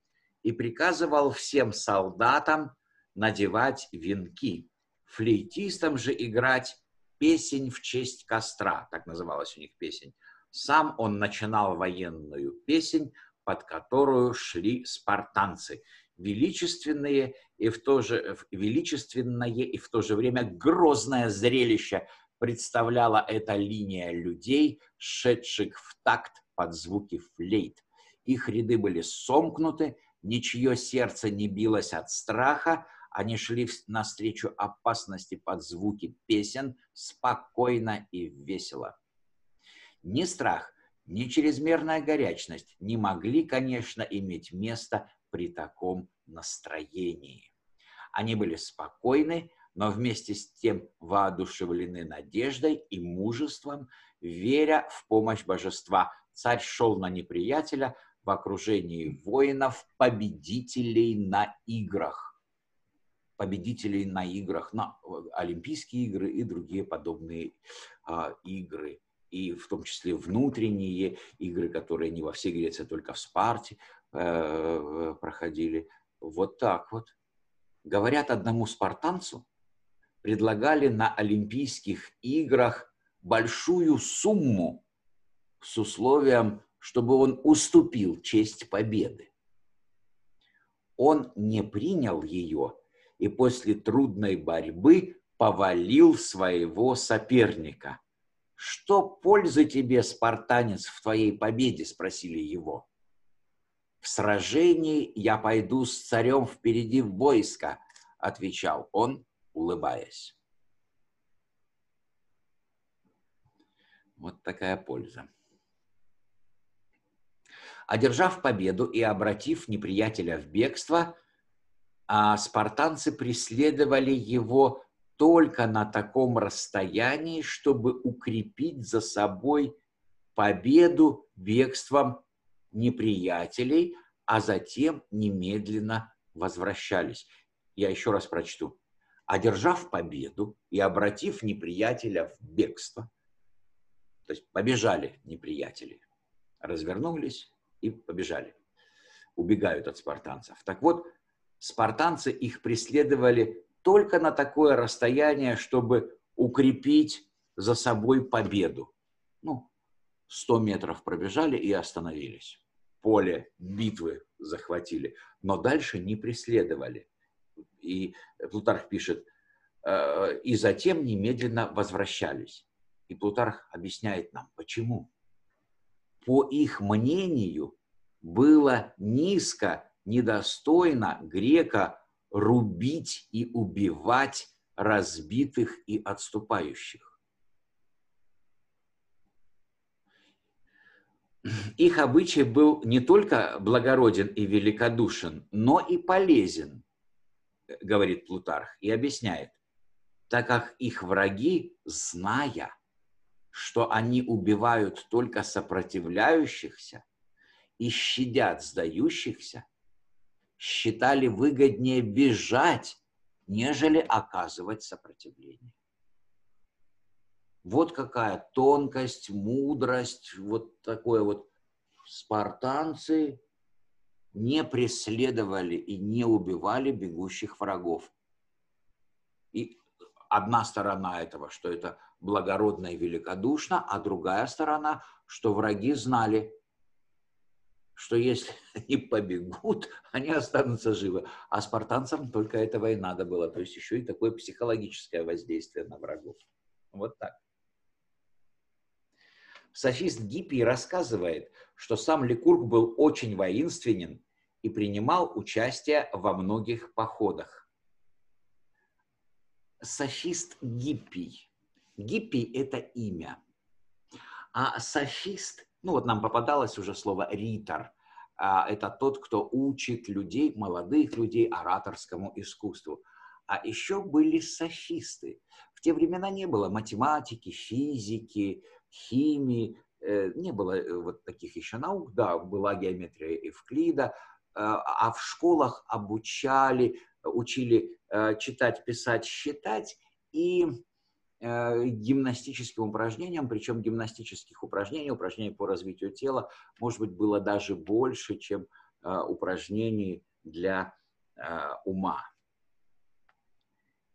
S1: и приказывал всем солдатам надевать венки, флейтистам же играть песень в честь костра, так называлась у них песень, сам он начинал военную песнь, под которую шли спартанцы, величественные и в то же, величественное и в то же время грозное зрелище представляла эта линия людей, шедших в такт под звуки флейт. Их ряды были сомкнуты, ничье сердце не билось от страха, они шли навстречу опасности под звуки песен спокойно и весело. Ни страх, ни чрезмерная горячность не могли, конечно, иметь место при таком настроении. Они были спокойны, но вместе с тем воодушевлены надеждой и мужеством, веря в помощь божества. Царь шел на неприятеля в окружении воинов, победителей на играх. Победителей на играх, на Олимпийские игры и другие подобные э, игры и в том числе внутренние игры, которые не во всей Греции, а только в Спарте э, проходили. Вот так вот. Говорят, одному спартанцу предлагали на Олимпийских играх большую сумму с условием, чтобы он уступил честь победы. Он не принял ее и после трудной борьбы повалил своего соперника – «Что пользы тебе, спартанец, в твоей победе?» – спросили его. «В сражении я пойду с царем впереди в войско», – отвечал он, улыбаясь. Вот такая польза. Одержав победу и обратив неприятеля в бегство, а спартанцы преследовали его только на таком расстоянии, чтобы укрепить за собой победу бегством неприятелей, а затем немедленно возвращались. Я еще раз прочту. Одержав победу и обратив неприятеля в бегство, то есть побежали неприятели, развернулись и побежали, убегают от спартанцев. Так вот, спартанцы их преследовали только на такое расстояние, чтобы укрепить за собой победу. Ну, 100 метров пробежали и остановились. Поле битвы захватили, но дальше не преследовали. И Плутарх пишет, «Э, и затем немедленно возвращались. И Плутарх объясняет нам, почему. По их мнению, было низко, недостойно грека рубить и убивать разбитых и отступающих. Их обычай был не только благороден и великодушен, но и полезен, говорит Плутарх, и объясняет, так как их враги, зная, что они убивают только сопротивляющихся и щадят сдающихся, считали выгоднее бежать, нежели оказывать сопротивление. Вот какая тонкость, мудрость, вот такое вот. Спартанцы не преследовали и не убивали бегущих врагов. И одна сторона этого, что это благородно и великодушно, а другая сторона, что враги знали, что если они побегут, они останутся живы. А спартанцам только этого и надо было. То есть еще и такое психологическое воздействие на врагов. Вот так. Софист Гиппий рассказывает, что сам Ликург был очень воинственен и принимал участие во многих походах. Софист Гиппий. Гиппий – это имя. А софист, ну вот нам попадалось уже слово ритор, а это тот, кто учит людей, молодых людей ораторскому искусству. А еще были софисты. В те времена не было математики, физики, химии, э, не было э, вот таких еще наук, да, была геометрия Евклида, э, а в школах обучали, учили читать, писать, считать и гимнастическим упражнениям, причем гимнастических упражнений, упражнений по развитию тела, может быть, было даже больше, чем упражнений для ума.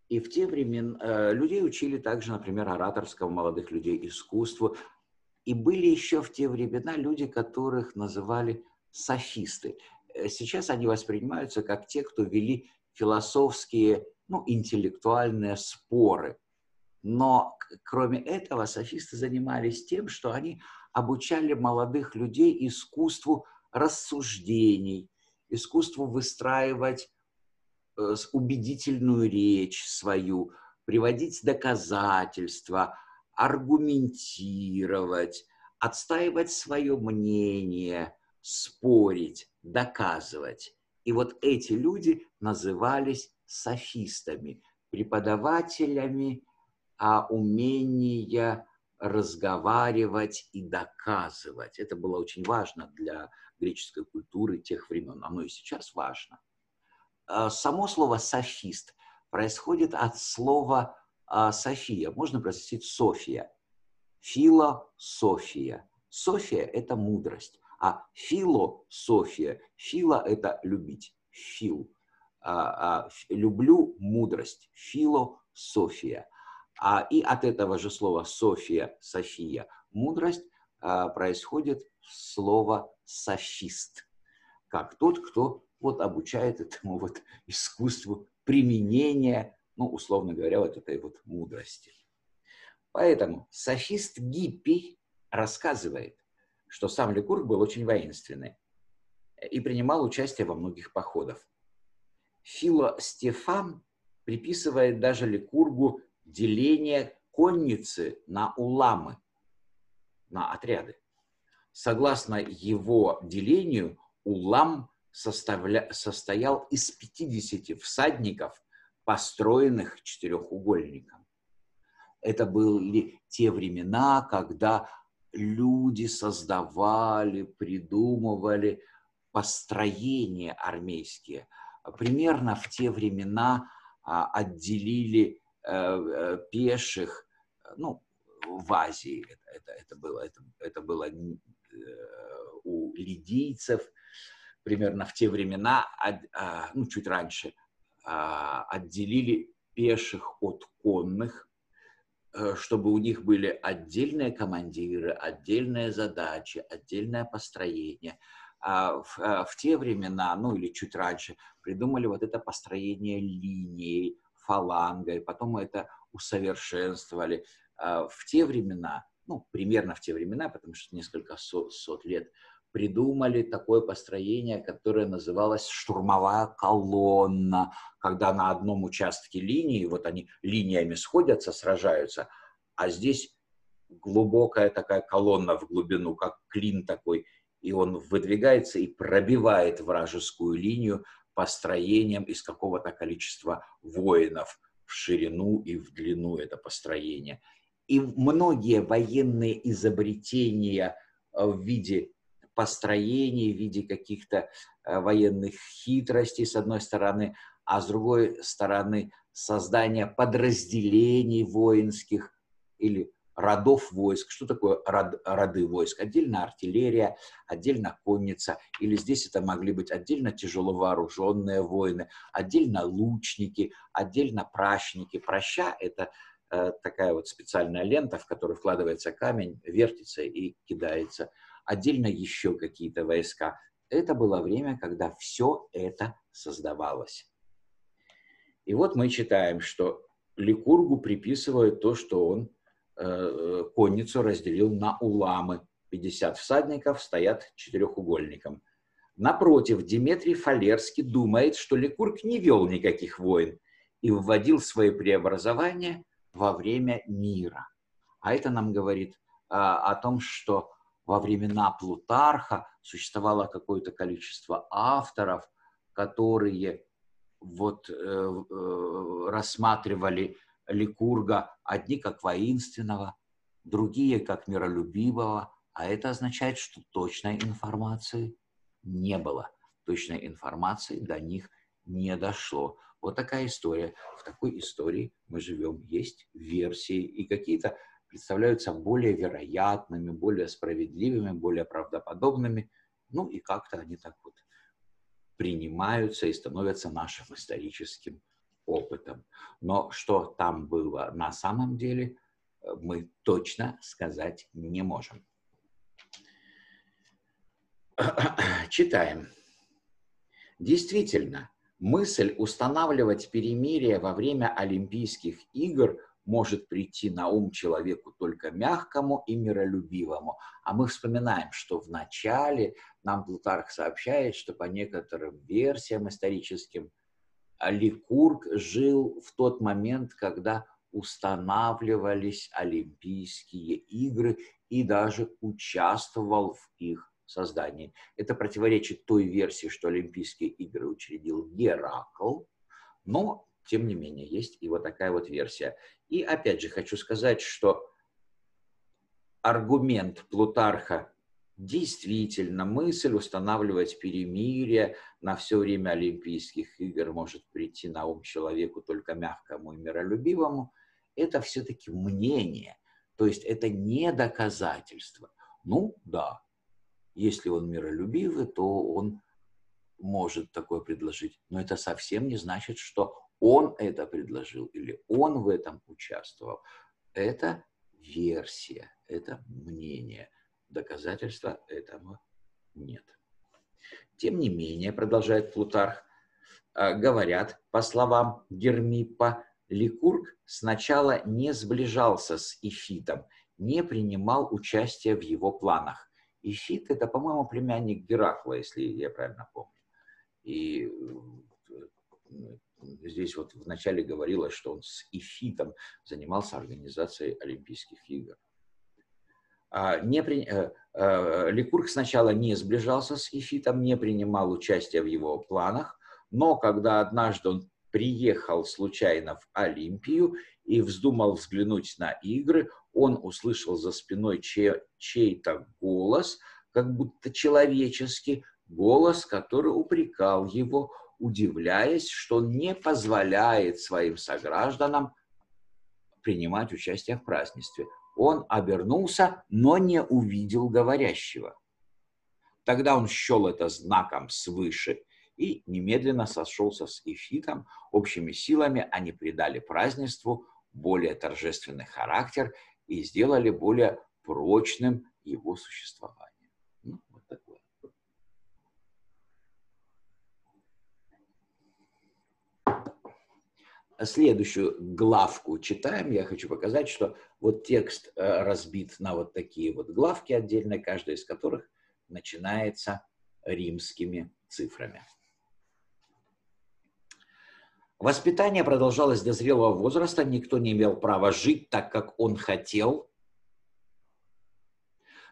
S1: И в те времена э, людей учили также, например, ораторского молодых людей искусству. И были еще в те времена люди, которых называли софисты. Э, сейчас они воспринимаются как те, кто вели философские, ну, интеллектуальные споры. Но кроме этого софисты занимались тем, что они обучали молодых людей искусству рассуждений, искусству выстраивать Э, убедительную речь свою, приводить доказательства, аргументировать, отстаивать свое мнение, спорить, доказывать. И вот эти люди назывались софистами, преподавателями а умения разговаривать и доказывать. Это было очень важно для греческой культуры тех времен. Оно и сейчас важно. А, само слово «софист» происходит от слова а, «софия». Можно произносить «софия». Философия. София – это мудрость, а философия, фила – это любить, фил. А, люблю мудрость, философия. А, и от этого же слова София, София, мудрость, происходит слово софист, как тот, кто вот обучает этому вот искусству применения, ну, условно говоря, вот этой вот мудрости. Поэтому софист Гиппий рассказывает, что сам Ликург был очень воинственный и принимал участие во многих походах. Фило Стефан приписывает даже Ликургу деление конницы на уламы, на отряды. Согласно его делению, улам составля... состоял из 50 всадников построенных четырехугольником. Это были те времена, когда люди создавали, придумывали построения армейские. Примерно в те времена а, отделили пеших, ну, в Азии это, это, это было, это, это было э, у лидийцев, примерно в те времена, а, ну, чуть раньше, а, отделили пеших от конных, Э, чтобы у них были отдельные командиры, отдельные задачи, отдельное построение. А в, э, в те времена, ну или чуть раньше, придумали вот это построение линией, фалангой, потом это усовершенствовали. А в те времена, ну, примерно в те времена, потому что несколько сот, сот лет, придумали такое построение, которое называлось штурмовая колонна, когда на одном участке линии, вот они линиями сходятся, сражаются, а здесь глубокая такая колонна в глубину, как клин такой, и он выдвигается и пробивает вражескую линию построением из какого-то количества воинов в ширину и в длину это построение. И многие военные изобретения в виде построений, в виде каких-то э, военных хитростей, с одной стороны, а с другой стороны, создание подразделений воинских или родов войск. Что такое род, роды войск? Отдельно артиллерия, отдельно конница, или здесь это могли быть отдельно тяжело вооруженные воины, отдельно лучники, отдельно пращники. Проща – это э, такая вот специальная лента, в которую вкладывается камень, вертится и кидается – отдельно еще какие-то войска. Это было время, когда все это создавалось. И вот мы читаем, что Ликургу приписывают то, что он конницу разделил на уламы. 50 всадников стоят четырехугольником. Напротив, Дмитрий Фалерский думает, что Ликург не вел никаких войн и вводил свои преобразования во время мира. А это нам говорит а, о том, что во времена Плутарха существовало какое-то количество авторов, которые вот, э, э, рассматривали Ликурга одни как воинственного, другие как миролюбивого, а это означает, что точной информации не было. Точной информации до них не дошло. Вот такая история. В такой истории мы живем. Есть версии и какие-то представляются более вероятными, более справедливыми, более правдоподобными. Ну и как-то они так вот принимаются и становятся нашим историческим опытом. Но что там было на самом деле, мы точно сказать не можем. Читаем. Действительно, мысль устанавливать перемирие во время Олимпийских игр может прийти на ум человеку только мягкому и миролюбивому. А мы вспоминаем, что в начале нам Плутарх сообщает, что по некоторым версиям историческим Ликург жил в тот момент, когда устанавливались Олимпийские игры и даже участвовал в их создании. Это противоречит той версии, что Олимпийские игры учредил Геракл, но тем не менее, есть и вот такая вот версия. И опять же хочу сказать, что аргумент Плутарха действительно мысль устанавливать перемирие на все время Олимпийских игр может прийти на ум человеку только мягкому и миролюбивому, это все-таки мнение, то есть это не доказательство. Ну да, если он миролюбивый, то он может такое предложить, но это совсем не значит, что он это предложил или он в этом участвовал. Это версия, это мнение. Доказательства этому нет. Тем не менее, продолжает Плутарх, а, говорят, по словам Гермиппа, Ликург сначала не сближался с Ифитом, не принимал участия в его планах. Ифит – это, по-моему, племянник Геракла, если я правильно помню. И э, здесь вот вначале говорилось, что он с Ифитом занимался организацией Олимпийских игр. А, не при... Э, э, Ликург сначала не сближался с Ифитом, не принимал участия в его планах, но когда однажды он приехал случайно в Олимпию и вздумал взглянуть на игры, он услышал за спиной чей- чей-то голос, как будто человеческий, голос, который упрекал его, удивляясь, что он не позволяет своим согражданам принимать участие в празднестве. Он обернулся, но не увидел говорящего. Тогда он счел это знаком свыше и немедленно сошелся с Ифитом. Общими силами они придали празднеству более торжественный характер и сделали более прочным его существование. Ну, вот такое. Следующую главку читаем. Я хочу показать, что вот текст э, разбит на вот такие вот главки отдельные, каждая из которых начинается римскими цифрами. Воспитание продолжалось до зрелого возраста, никто не имел права жить так, как он хотел.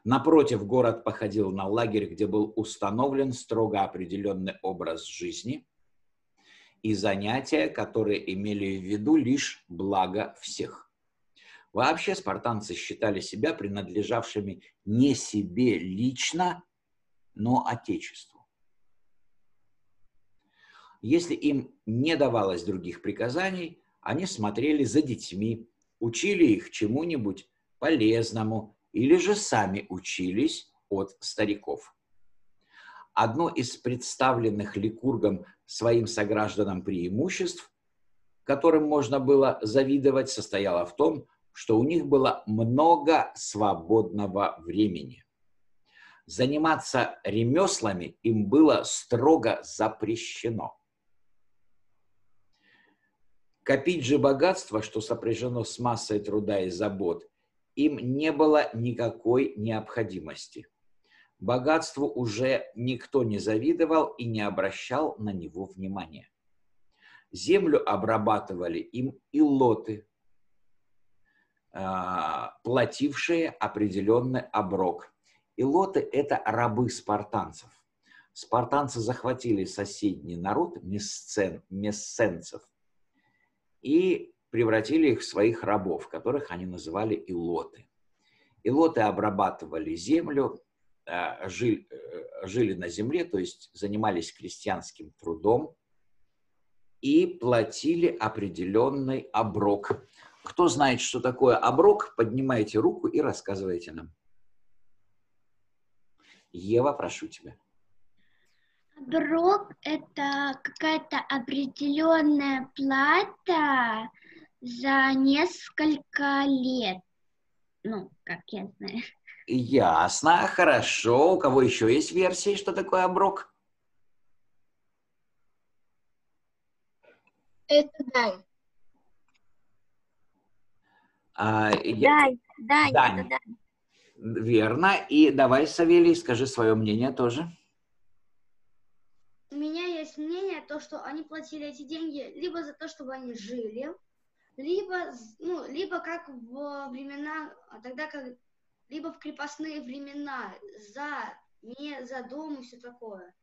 S1: Напротив, город походил на лагерь, где был установлен строго определенный образ жизни и занятия, которые имели в виду лишь благо всех. Вообще спартанцы считали себя принадлежавшими не себе лично, но Отечеству. Если им не давалось других приказаний, они смотрели за детьми, учили их чему-нибудь полезному или же сами учились от стариков. Одно из представленных Ликургом своим согражданам преимуществ, которым можно было завидовать, состояло в том, что у них было много свободного времени. Заниматься ремеслами им было строго запрещено. Копить же богатство, что сопряжено с массой труда и забот, им не было никакой необходимости. Богатству уже никто не завидовал и не обращал на него внимания. Землю обрабатывали им и лоты, а, платившие определенный оброк. И лоты – это рабы спартанцев. Спартанцы захватили соседний народ, мессен, мессенцев – и превратили их в своих рабов, которых они называли илоты. Илоты обрабатывали землю, жили, э, жили на земле, то есть занимались крестьянским трудом и платили определенный оброк. Кто знает, что такое оброк, поднимайте руку и рассказывайте нам. Ева, прошу тебя.
S2: Оброк – это какая-то определенная плата за несколько лет. Ну, как я знаю.
S1: Ясно, хорошо. У кого еще есть версии, что такое оброк?
S3: Это дань.
S1: А, я...
S2: Дань, дань,
S1: Дань.
S2: это дань.
S1: Верно. И давай, Савелий, скажи свое мнение тоже.
S6: У меня есть мнение, то, что они платили эти деньги либо за то, чтобы они жили, либо, ну, либо как в времена, тогда как, либо в крепостные времена, за, не за дом и все такое.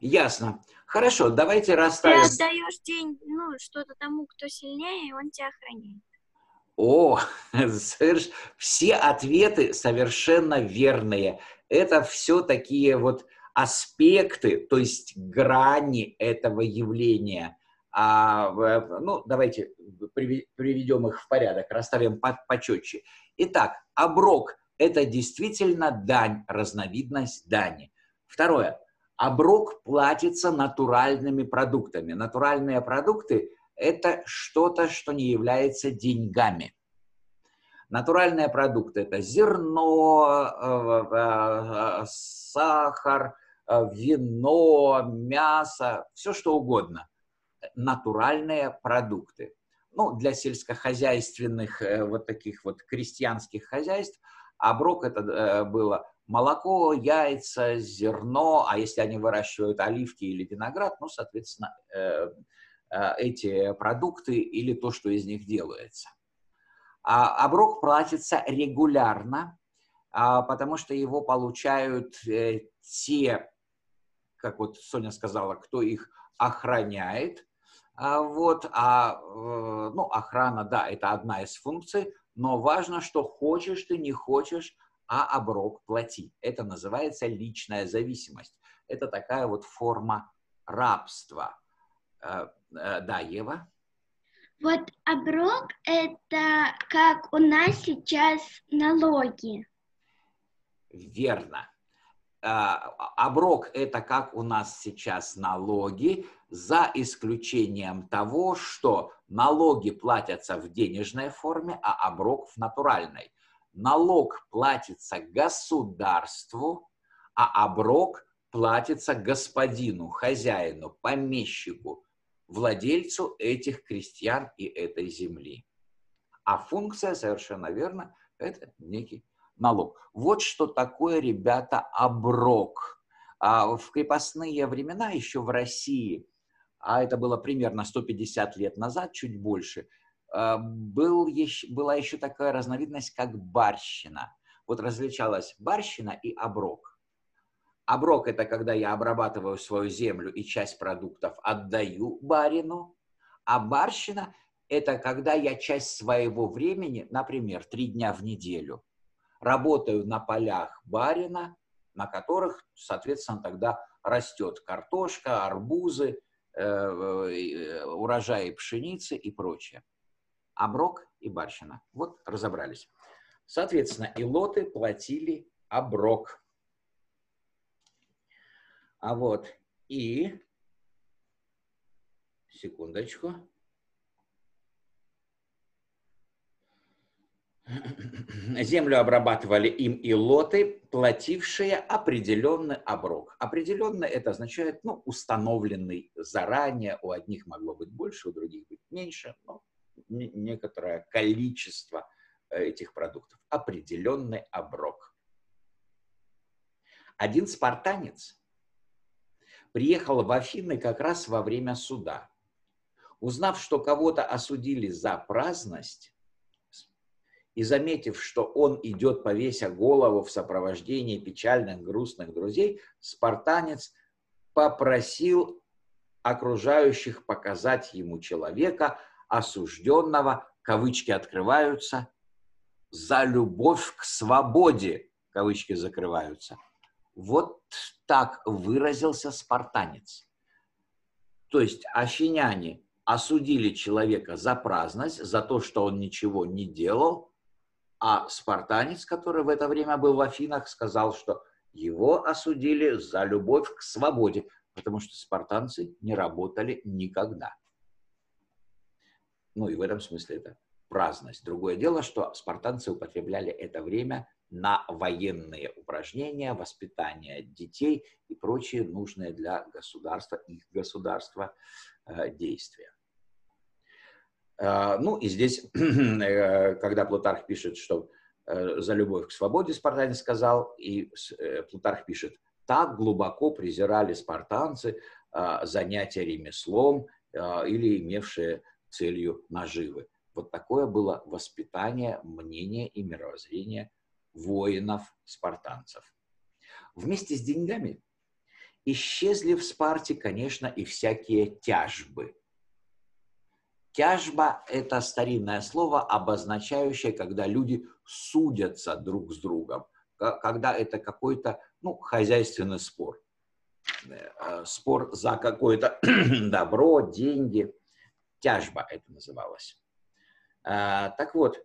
S1: Ясно. Хорошо, давайте
S7: Ты
S1: расставим.
S7: отдаешь день, ну, что-то тому, кто сильнее, и он тебя охраняет.
S1: О, соверш- все ответы совершенно верные. Это все такие вот аспекты, то есть грани этого явления. А, ну, давайте приве- приведем их в порядок, расставим по почетче. Итак, оброк – это действительно дань, разновидность дани. Второе. Оброк платится натуральными продуктами. Натуральные продукты – это что-то, что не является деньгами. Натуральные продукты – это зерно, э, э, э, сахар, вино, мясо, все что угодно. Натуральные продукты. Ну, для сельскохозяйственных вот таких вот крестьянских хозяйств оброк это э, было молоко, яйца, зерно, а если они выращивают оливки или виноград, ну, соответственно, э, э, эти продукты или то, что из них делается. А оброк платится регулярно, а, потому что его получают те, как вот Соня сказала, кто их охраняет. А, вот, а, ну, охрана, да, это одна из функций, но важно, что хочешь ты, не хочешь, а оброк плати. Это называется личная зависимость. Это такая вот форма рабства. Э, э, да, Ева?
S2: Вот оброк – это как у нас сейчас налоги.
S1: Верно. Оброк – это как у нас сейчас налоги, за исключением того, что налоги платятся в денежной форме, а оброк в натуральной. Налог платится государству, а оброк платится господину, хозяину, помещику, владельцу этих крестьян и этой земли. А функция, совершенно верно, это некий налог. Вот что такое, ребята, оброк. А в крепостные времена еще в России – а это было примерно 150 лет назад, чуть больше, а, был еще, была еще такая разновидность, как барщина. Вот различалась барщина и оброк. Оброк – это когда я обрабатываю свою землю и часть продуктов отдаю барину, а барщина – это когда я часть своего времени, например, три дня в неделю, работаю на полях барина, на которых, соответственно, тогда растет картошка, арбузы – Э, э, урожаи пшеницы и прочее. Оброк и барщина. Вот разобрались. Соответственно, илоты платили оброк. А вот и... Секундочку. землю обрабатывали им и лоты, платившие определенный оброк. Определенный это означает, ну, установленный заранее, у одних могло быть больше, у других быть меньше, но некоторое количество э, этих продуктов. Определенный оброк. Один спартанец приехал в Афины как раз во время суда. Узнав, что кого-то осудили за праздность, и заметив, что он идет, повеся голову в сопровождении печальных, грустных друзей, спартанец попросил окружающих показать ему человека, осужденного, кавычки открываются, за любовь к свободе, кавычки закрываются. Вот так выразился спартанец. То есть афиняне осудили человека за праздность, за то, что он ничего не делал, а спартанец, который в это время был в Афинах, сказал, что его осудили за любовь к свободе, потому что спартанцы не работали никогда. Ну и в этом смысле это праздность. Другое дело, что спартанцы употребляли это время на военные упражнения, воспитание детей и прочие нужные для государства, их государства э, действия. А, ну и здесь, э, когда Плутарх пишет, что э, за любовь к свободе спартанец сказал, и э, Плутарх пишет, так глубоко презирали спартанцы а, занятия ремеслом а, или имевшие целью наживы. Вот такое было воспитание, мнение и мировоззрение воинов-спартанцев. Вместе с деньгами исчезли в Спарте, конечно, и всякие тяжбы – Тяжба – это старинное слово, обозначающее, когда люди судятся друг с другом, когда это какой-то ну, хозяйственный спор. Э, спор за какое-то добро, деньги. Тяжба это называлось. А, так вот,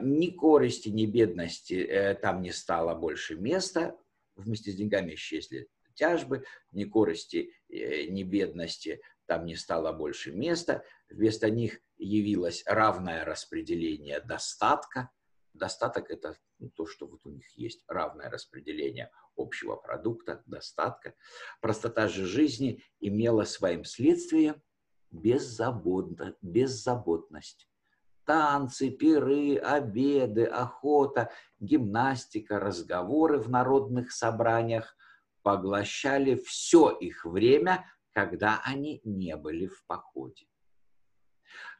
S1: ни корости, ни бедности э, там не стало больше места. Вместе с деньгами исчезли тяжбы, ни корости, э, ни бедности там не стало больше места, вместо них явилось равное распределение достатка. Достаток – это ну, то, что вот у них есть, равное распределение общего продукта, достатка. Простота же жизни имела своим следствием беззаботно, беззаботность. Танцы, пиры, обеды, охота, гимнастика, разговоры в народных собраниях поглощали все их время когда они не были в походе.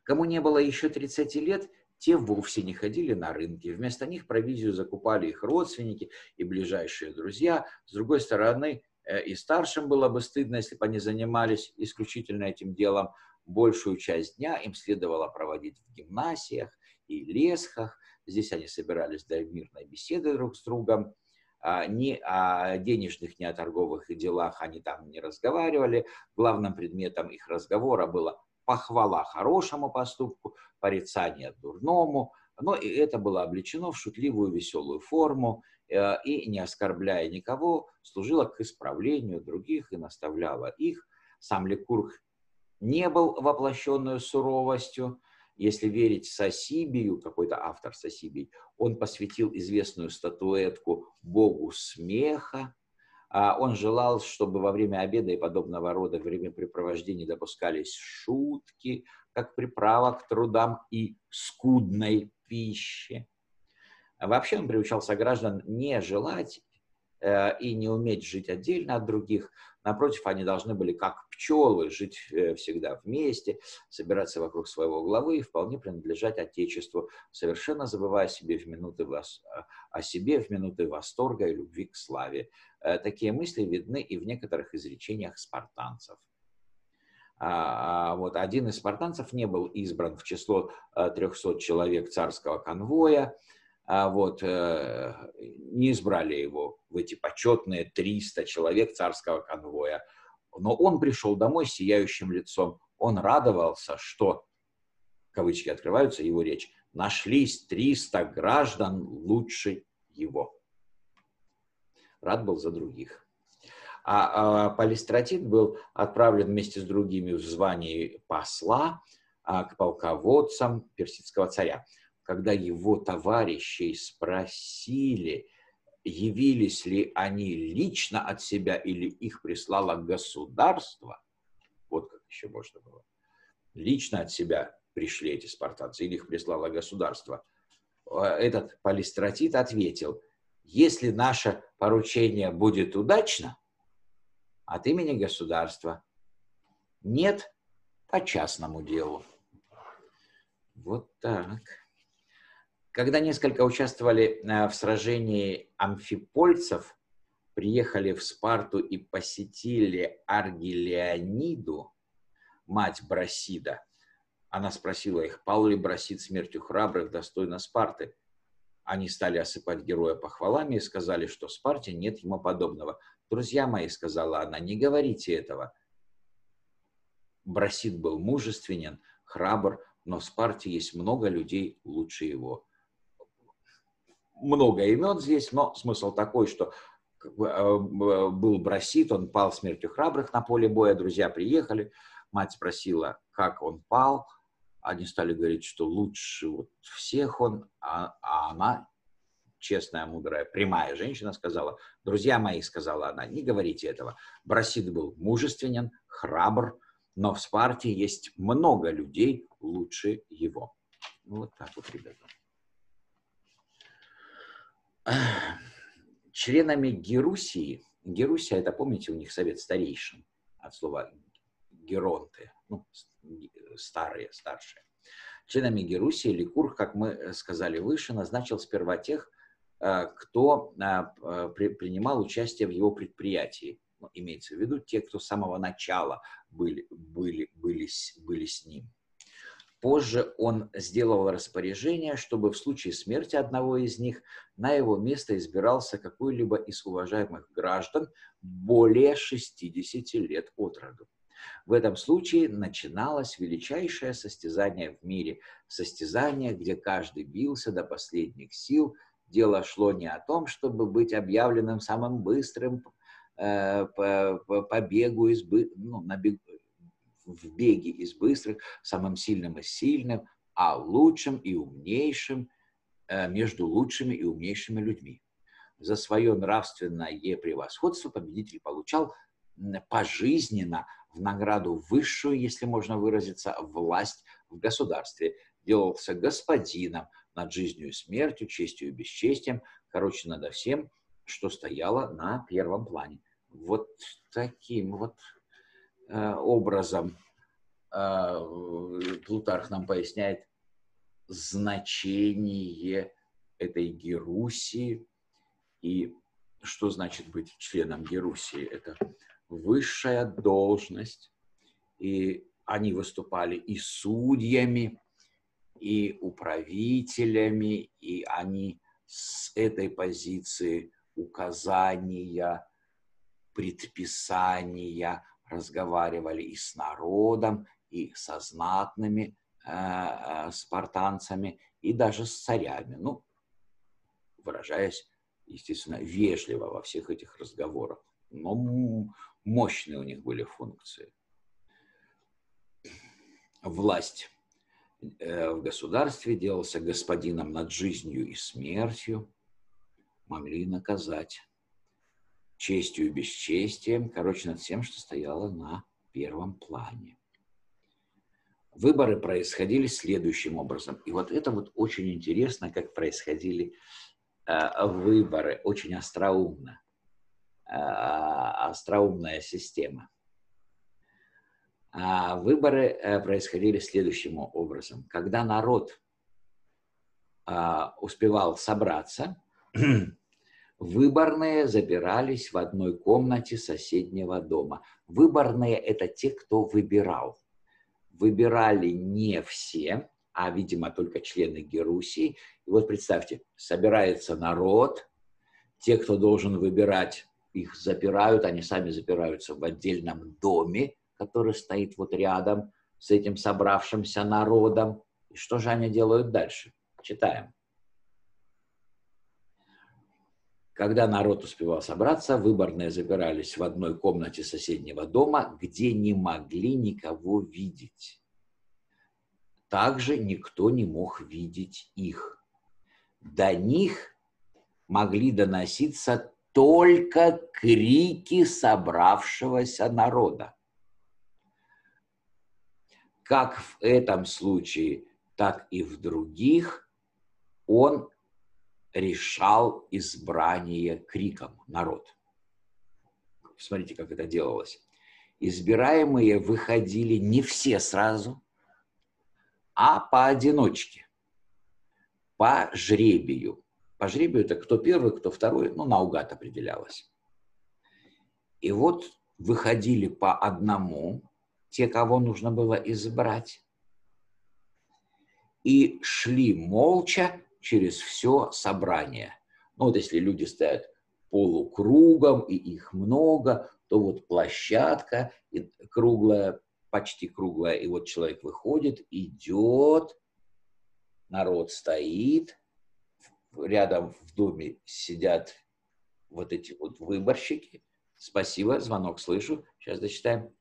S1: Кому не было еще 30 лет, те вовсе не ходили на рынки. Вместо них провизию закупали их родственники и ближайшие друзья. С другой стороны, э, и старшим было бы стыдно, если бы они занимались исключительно этим делом. Большую часть дня им следовало проводить в гимнасиях и лесхах. Здесь они собирались для мирной беседы друг с другом. А, ни о денежных, ни о торговых делах они там не разговаривали. Главным предметом их разговора было похвала хорошему поступку, порицание дурному, но и это было облечено в шутливую веселую форму э, и, не оскорбляя никого, служило к исправлению других и наставляло их. Сам Ликург не был воплощенную суровостью, если верить Сосибию, какой-то автор Сосибий, он посвятил известную статуэтку богу смеха. А он желал, чтобы во время обеда и подобного рода времяпрепровождений допускались шутки, как приправа к трудам и скудной пище. Вообще он приучал сограждан не желать э, и не уметь жить отдельно от других, Напротив, они должны были, как пчелы, жить э, всегда вместе, собираться вокруг своего главы и вполне принадлежать Отечеству, совершенно забывая себе в минуты вос... о себе в минуты восторга и любви к славе. Э, такие мысли видны и в некоторых изречениях спартанцев. А, а вот один из спартанцев не был избран в число 300 э, человек царского конвоя, а вот, э, не избрали его в эти почетные 300 человек царского конвоя. Но он пришел домой с сияющим лицом. Он радовался, что, кавычки открываются, его речь, нашлись 300 граждан лучше его. Рад был за других. А, а Полистратит был отправлен вместе с другими в звании посла а, к полководцам персидского царя когда его товарищей спросили, явились ли они лично от себя или их прислало государство, вот как еще можно было, лично от себя пришли эти спартанцы или их прислало государство, а этот полистратит ответил, если наше поручение будет удачно, от имени государства, нет по частному делу. Вот так. Когда несколько участвовали э, в сражении амфипольцев, приехали в Спарту и посетили Аргилеониду, мать Брасида, она спросила их, пал ли Брасид смертью храбрых достойно Спарты. Они стали осыпать героя похвалами и сказали, что в Спарте нет ему подобного. «Друзья мои», — сказала она, — «не говорите этого». Брасид был мужественен, храбр, но в Спарте есть много людей лучше его много имен здесь, но смысл такой, что э, был Брасит, он пал смертью храбрых на поле боя, друзья приехали, мать спросила, как он пал, они стали говорить, что лучше вот всех он, а, а она, честная, мудрая, прямая женщина, сказала, друзья мои, сказала она, не говорите этого. Брасит был мужественен, храбр, но в Спарте есть много людей лучше его. Ну, вот так вот, ребята членами Герусии, Герусия, это, помните, у них совет старейшин, от слова геронты, ну, старые, старшие. Членами Герусии Ликур, как мы сказали выше, назначил сперва тех, э, кто э, принимал участие в его предприятии. Ну, имеется в виду те, кто с самого начала были, были, были, были с ним. Позже он сделал распоряжение, чтобы в случае смерти одного из них на его место избирался какой-либо из уважаемых граждан более 60 лет от роду. В этом случае начиналось величайшее состязание в мире. Состязание, где каждый бился до последних сил. Дело шло не о том, чтобы быть объявленным самым быстрым э, по, по, бегу, из, ну, на бегу, в беге из быстрых, самым сильным из сильным, а лучшим и умнейшим э, между лучшими и умнейшими людьми. За свое нравственное превосходство победитель получал пожизненно в награду высшую, если можно выразиться, власть в государстве. Делался господином над жизнью и смертью, честью и бесчестием, короче, над всем, что стояло на первом плане. Вот таким вот образом э, Плутарх нам поясняет значение этой Герусии и что значит быть членом Герусии? Это высшая должность, и они выступали и судьями, и управителями, и они с этой позиции указания, предписания разговаривали и с народом, и со знатными э, э, спартанцами, и даже с царями. Ну, выражаясь, естественно, вежливо во всех этих разговорах. Но мощные у них были функции. Власть Э, в государстве, делался господином над жизнью и смертью, могли наказать честью и бесчестием, короче, над всем, что стояло на первом плане. Выборы происходили следующим образом. И вот это вот очень интересно, как происходили э, выборы, очень остроумно. Э, остроумная система. А выборы э, происходили следующим образом. Когда народ а, успевал собраться, выборные забирались в одной комнате соседнего дома. Выборные – это те, кто выбирал. Выбирали не все, а, видимо, только члены Герусии. И вот представьте, собирается народ, те, кто должен выбирать, их запирают, они сами запираются в отдельном доме, который стоит вот рядом с этим собравшимся народом. И что же они делают дальше? Читаем. Когда народ успевал собраться, выборные забирались в одной комнате соседнего дома, где не могли никого видеть. Также никто не мог видеть их. До них могли доноситься только крики собравшегося народа как в этом случае, так и в других, он решал избрание криком народ. Смотрите, как это делалось. Избираемые выходили не все сразу, а поодиночке, по жребию. По жребию это кто первый, кто второй, ну, наугад определялось. И вот выходили по одному, те, кого нужно было избрать, и шли молча через все собрание. Ну вот если люди стоят полукругом, и их много, то вот площадка круглая, почти круглая, и вот человек выходит, идет, народ стоит, рядом в доме сидят вот эти вот выборщики. Спасибо, звонок слышу. Сейчас дочитаем.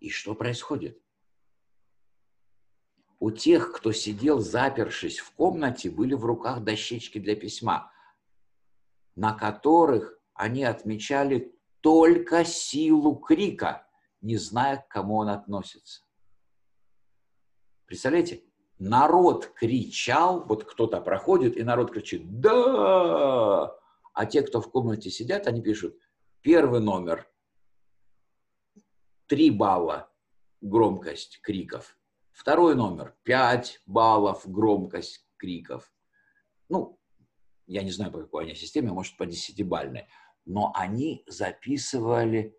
S1: И что происходит? У тех, кто сидел, запершись в комнате, были в руках дощечки для письма, на которых они отмечали только силу крика, не зная, к кому он относится. Представляете? Народ кричал, вот кто-то проходит, и народ кричит «Да!», а те, кто в комнате сидят, они пишут первый номер 3 балла громкость криков. Второй номер 5 баллов громкость криков. Ну, я не знаю, по какой они системе, может, по десятибальной. Но они записывали,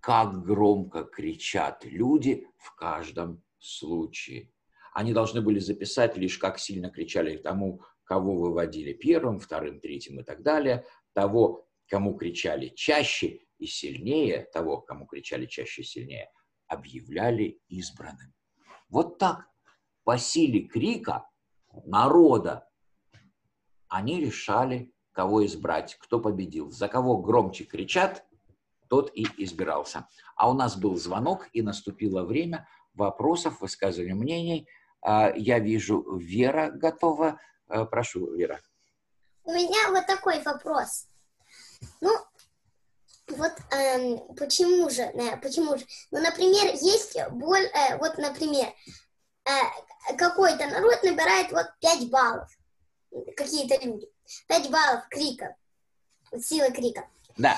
S1: как громко кричат люди в каждом случае. Они должны были записать лишь, как сильно кричали тому, кого выводили первым, вторым, третьим и так далее, того, кому кричали чаще и сильнее того, кому кричали чаще и сильнее, объявляли избранным. Вот так, по силе крика народа, они решали, кого избрать, кто победил. За кого громче кричат, тот и избирался. А у нас был звонок, и наступило время вопросов, высказывания мнений. А, я вижу, Вера готова. А, прошу, Вера.
S4: У меня вот такой вопрос. Ну, вот эм, почему же, э, почему же? Ну, например, есть боль, э, вот, например, э, какой-то народ набирает вот 5 баллов, какие-то люди, 5 баллов крика, сила крика.
S1: Да.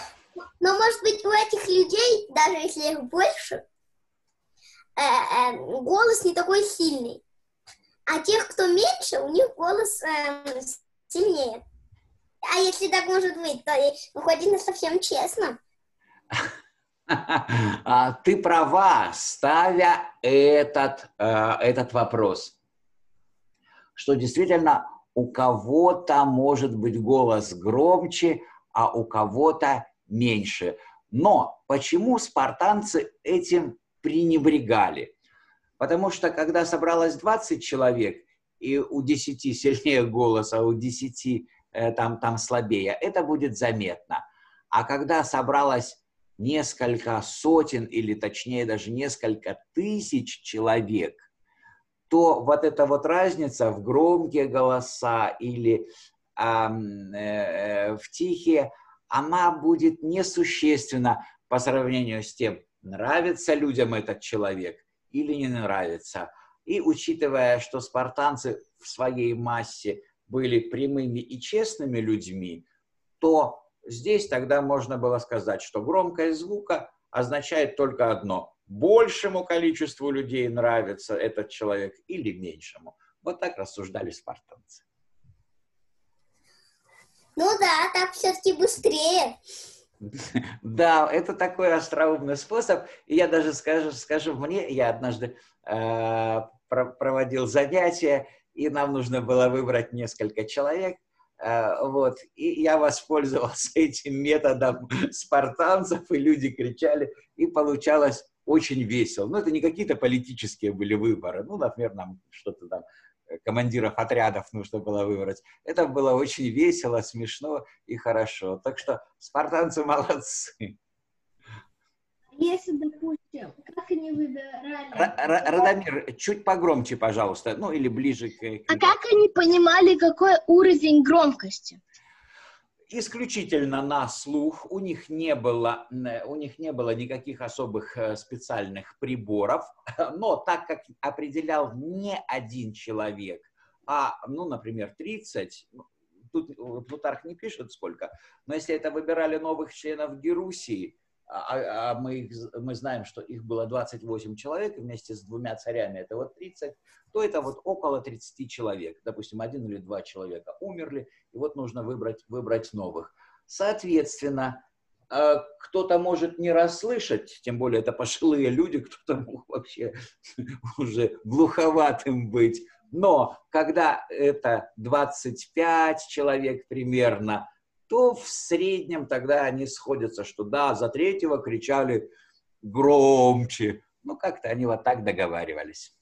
S4: Но, может быть, у этих людей, даже если их больше, э, э, голос не такой сильный. А тех, кто меньше, у них голос э, сильнее. А если так может быть, то выходит не совсем честно.
S1: А, ты права, ставя этот, э, этот вопрос, что действительно у кого-то может быть голос громче, а у кого-то меньше. Но почему спартанцы этим пренебрегали? Потому что когда собралось 20 человек, и у 10 сильнее голос, а у 10 э, там, там слабее, это будет заметно. А когда собралось несколько сотен или точнее даже несколько тысяч человек, то вот эта вот разница в громкие голоса или э, э, в тихие, она будет несущественна по сравнению с тем, нравится людям этот человек или не нравится. И учитывая, что спартанцы в своей массе были прямыми и честными людьми, то здесь тогда можно было сказать, что громкость звука означает только одно большему количеству людей нравится этот человек или меньшему. Вот так рассуждали спартанцы.
S4: Ну да, так все-таки быстрее.
S1: Да, это такой остроумный способ. И я даже скажу, скажу мне, я однажды э, проводил занятия, и нам нужно было выбрать несколько человек. Э, вот, и я воспользовался этим методом спартанцев, и люди кричали, и получалось очень весело. Но это не какие-то политические были выборы. Ну, например, нам что-то там э, командиров отрядов нужно было выбрать. Это было очень весело, смешно и хорошо. Так что спартанцы молодцы.
S6: Если, допустим, как они выбирали...
S1: Радомир, чуть погромче, пожалуйста, ну или ближе к...
S3: А как они понимали, какой уровень громкости?
S1: исключительно на слух. У них не было, у них не было никаких особых э, специальных приборов, но так как определял не один человек, а, ну, например, 30, ну, тут Плутарх не пишет сколько, но если это выбирали новых членов Герусии, а, а мы, их, мы знаем, что их было 28 человек вместе с двумя царями, это вот 30, то это вот около 30 человек. Допустим, один или два человека умерли, и вот нужно выбрать, выбрать новых. Соответственно, э, кто-то может не расслышать, тем более это пожилые люди, кто-то мог вообще уже глуховатым быть. Но когда это 25 человек примерно, то в среднем тогда они сходятся, что да, за третьего кричали громче. Ну, как-то они вот так договаривались.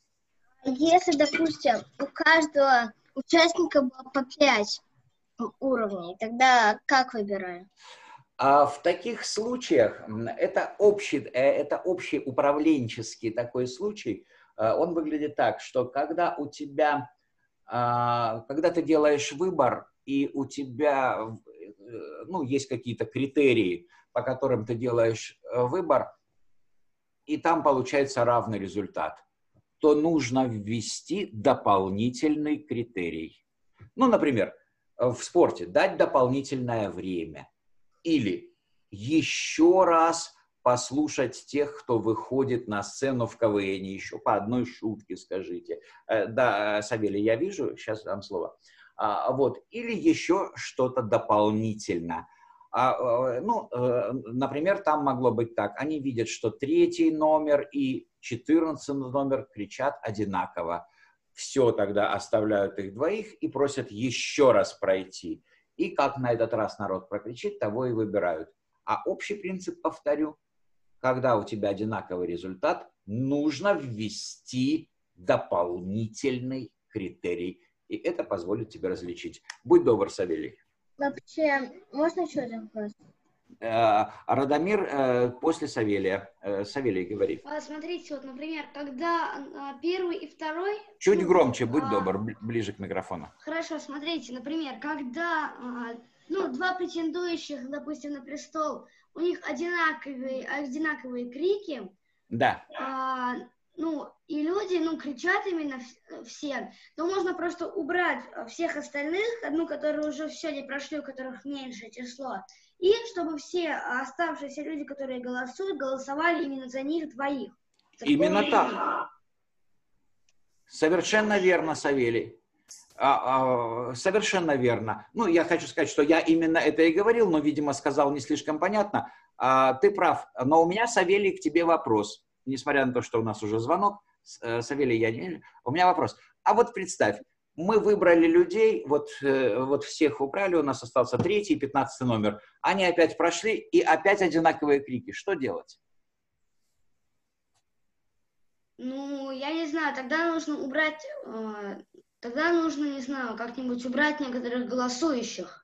S2: Если, допустим, у каждого участника было по пять уровней, тогда как выбираем?
S1: А в таких случаях это общий, э, это общий управленческий такой случай. Э, он выглядит так, что когда у тебя, а, когда ты делаешь выбор, и у тебя ну, есть какие-то критерии, по которым ты делаешь э, выбор, и там получается равный результат, то нужно ввести дополнительный критерий. Ну, например, э, в спорте дать дополнительное время или еще раз послушать тех, кто выходит на сцену в КВН, еще по одной шутке скажите. Да, Савелий, я вижу, сейчас дам слово. А, вот, или еще что-то дополнительно. А, э, ну, э, например, там могло быть так. Они видят, что третий номер и четырнадцатый номер кричат одинаково. Все, тогда оставляют их двоих и просят еще раз пройти. И как на этот раз народ прокричит, того и выбирают. А общий принцип, повторю, когда у тебя одинаковый результат, нужно ввести дополнительный критерий и это позволит тебе различить. Будь добр, Савелий.
S2: Вообще, можно еще один вопрос?
S1: Э, Радомир э, после Савелия. Э, Савелий, говори.
S6: А, смотрите, вот, например, когда а, первый и второй...
S1: Чуть ну, громче, будь а, добр, ближе к микрофону.
S6: Хорошо, смотрите, например, когда ну, два претендующих, допустим, на престол, у них одинаковые, одинаковые крики,
S1: да.
S6: А, ну, и люди, ну, кричат именно все, то можно просто убрать всех остальных, ну, которые уже все не прошли, у которых меньшее число, и чтобы все оставшиеся люди, которые голосуют, голосовали именно за них двоих.
S1: Именно так. Совершенно верно, Савелий. А, а, совершенно верно. Ну, я хочу сказать, что я именно это и говорил, но, видимо, сказал не слишком понятно. А, ты прав. Но у меня, Савелий, к тебе вопрос. Несмотря на то, что у нас уже звонок, э, Савелий, я не... У меня вопрос. А вот представь, мы выбрали людей, вот, э, вот всех убрали, у нас остался третий, пятнадцатый номер. Они опять прошли, и опять одинаковые крики. Что делать?
S6: Ну, я не знаю, тогда нужно убрать, э, тогда нужно, не знаю, как-нибудь убрать некоторых голосующих.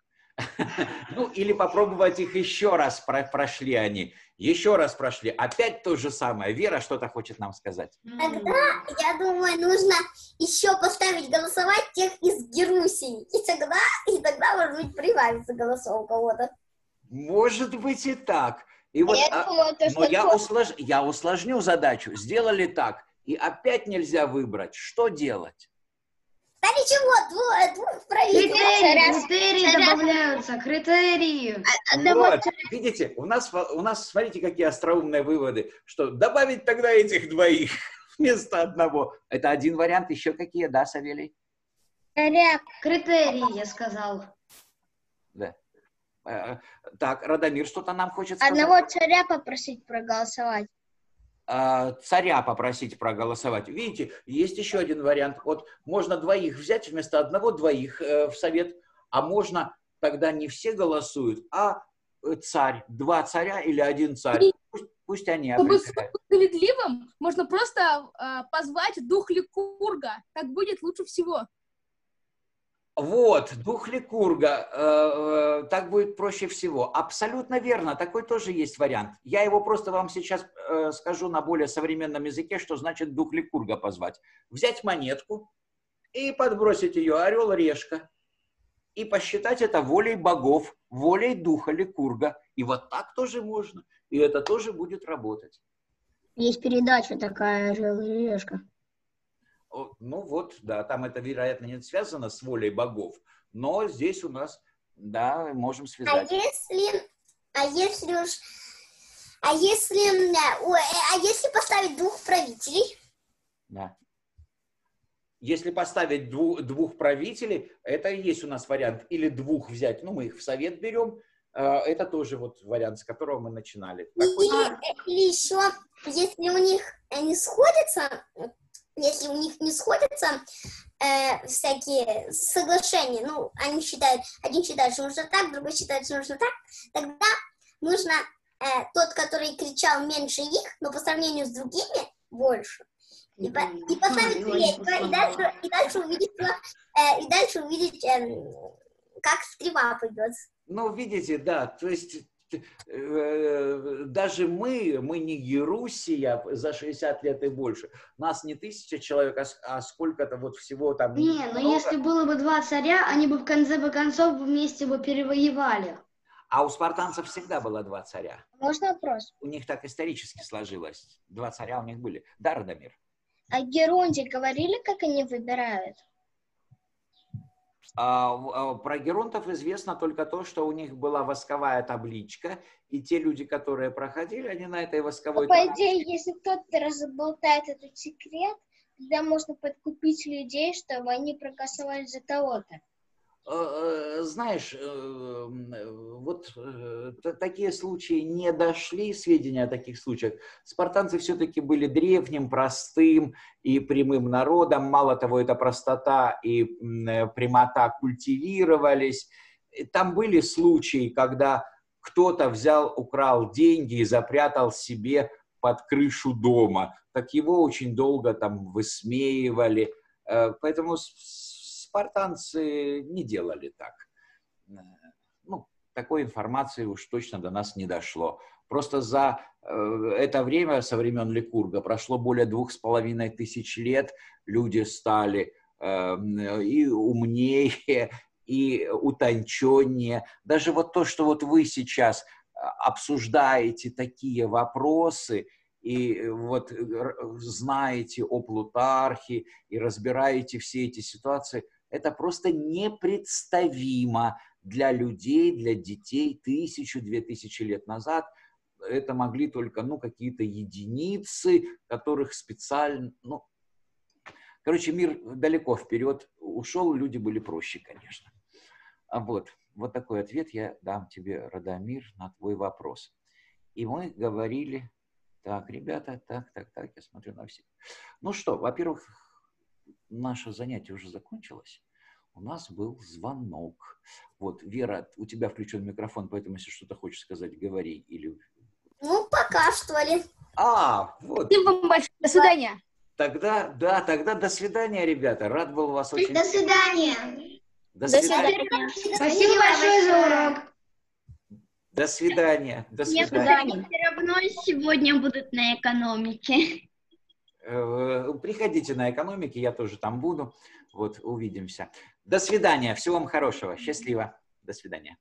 S1: Ну, или попробовать их еще раз, прошли они, еще раз прошли, опять то же самое. Вера что-то хочет нам сказать.
S4: Тогда, я думаю, нужно еще поставить голосовать тех из Герусии, и тогда, и тогда, может быть, прибавится голосов у кого-то.
S1: Может быть и так. И вот, я а, думаю, то, но я, услож... я усложню задачу. Сделали так, и опять нельзя выбрать. Что делать?
S4: Да ничего, двух, двух правительств.
S6: Критерии, критерии добавляются, критерии.
S1: А, вот, видите, у нас, у нас, смотрите, какие остроумные выводы, что добавить тогда этих двоих вместо одного. Это один вариант, еще какие, да, Савелий?
S6: Критерии, я сказал.
S1: Да. Э, так, Радомир что-то нам хочет сказать.
S7: Одного царя попросить проголосовать.
S1: А, царя попросить проголосовать. Видите, есть еще один вариант. Вот можно двоих взять вместо одного двоих э, в совет, а можно тогда не все голосуют, а э, царь, два царя или один царь. Пусть, пусть они
S3: Чтобы определяют. справедливым, можно просто э, позвать дух Ликурга. Так будет лучше всего.
S1: Вот, дух Ликурга, э, э, так будет проще всего. Абсолютно верно, такой тоже есть вариант. Я его просто вам сейчас э, скажу на более современном языке, что значит дух Ликурга позвать. Взять монетку и подбросить ее орел-решка. И посчитать это волей богов, волей духа Ликурга. И вот так тоже можно. И это тоже будет работать.
S7: Есть передача такая орел-решка.
S1: Ну вот, да, там это, вероятно, не связано с волей богов, но здесь у нас, да, можем связать.
S4: А если, а если уж, а если, а если поставить двух правителей?
S1: Да. Если поставить двух, двух правителей, это и есть у нас вариант. Или двух взять, ну, мы их в совет берем, э, это тоже вот вариант, с которого мы начинали.
S4: Или, или еще, если у них не сходятся если у них не сходятся э, всякие соглашения, ну, они считают, один считает, что нужно так, другой считает, что нужно так, тогда нужно э, тот, который кричал меньше их, но по сравнению с другими больше. И, по, и поставить третьего, и дальше, и дальше увидеть, э, и дальше увидеть, э, как стрельба пойдет.
S1: Ну, видите, да, то есть даже мы, мы не Ерусия за 60 лет и больше. Нас не тысяча человек, а, а сколько-то вот всего там.
S6: Не, но если было бы два царя, они бы в конце концов вместе бы перевоевали.
S1: А у спартанцев всегда было два царя.
S7: Можно вопрос?
S1: У них так исторически сложилось. Два царя у них были. Да, Радомир?
S7: А Геронде говорили, как они выбирают?
S1: А, а, про геронтов известно только то, что у них была восковая табличка, и те люди, которые проходили, они на этой восковой
S7: По табличке... идее, если кто-то разболтает этот секрет, тогда можно подкупить людей, чтобы они проголосовали за кого-то.
S1: Э, э, знаешь, э, вот такие случаи не дошли, сведения о таких случаях. Спартанцы все-таки были древним, простым и прямым народом. Мало того, эта простота и прямота культивировались. Там были случаи, когда кто-то взял, украл деньги и запрятал себе под крышу дома. Так его очень долго там высмеивали. Поэтому спартанцы не делали так. Э, ну, такой информации уж точно до нас не дошло. Просто за э, это время, со времен Ликурга, прошло более двух с половиной тысяч лет, люди стали э, и умнее, и утонченнее. Даже вот то, что вот вы сейчас обсуждаете такие вопросы, и вот знаете о Плутархе, и разбираете все эти ситуации – это просто непредставимо для людей, для детей тысячу, две тысячи лет назад. Это могли только ну, какие-то единицы, которых специально, ну, Короче, мир далеко вперед ушел, люди были проще, конечно. А вот, вот такой ответ я дам тебе, Радомир, на твой вопрос. И мы говорили, так, ребята, так, так, так, я смотрю на всех. Ну что, во-первых, наше занятие уже закончилось. У нас был звонок. Вот, Вера, у тебя включен микрофон, поэтому если что-то хочешь сказать, говори. Или...
S4: Ну, пока что ли.
S1: А, вот.
S3: Спасибо вам большое. До свидания.
S1: Тогда, да, тогда до свидания, ребята. Рад был вас очень...
S6: До свидания.
S1: До
S3: До
S1: свидания.
S6: Спасибо большое за урок.
S1: До свидания. До
S2: Нет,
S1: свидания.
S2: все равно сегодня будут на экономике.
S1: Э, Приходите на экономике, я тоже там буду. Вот, увидимся. До свидания. Всего вам хорошего. Счастливо. До свидания.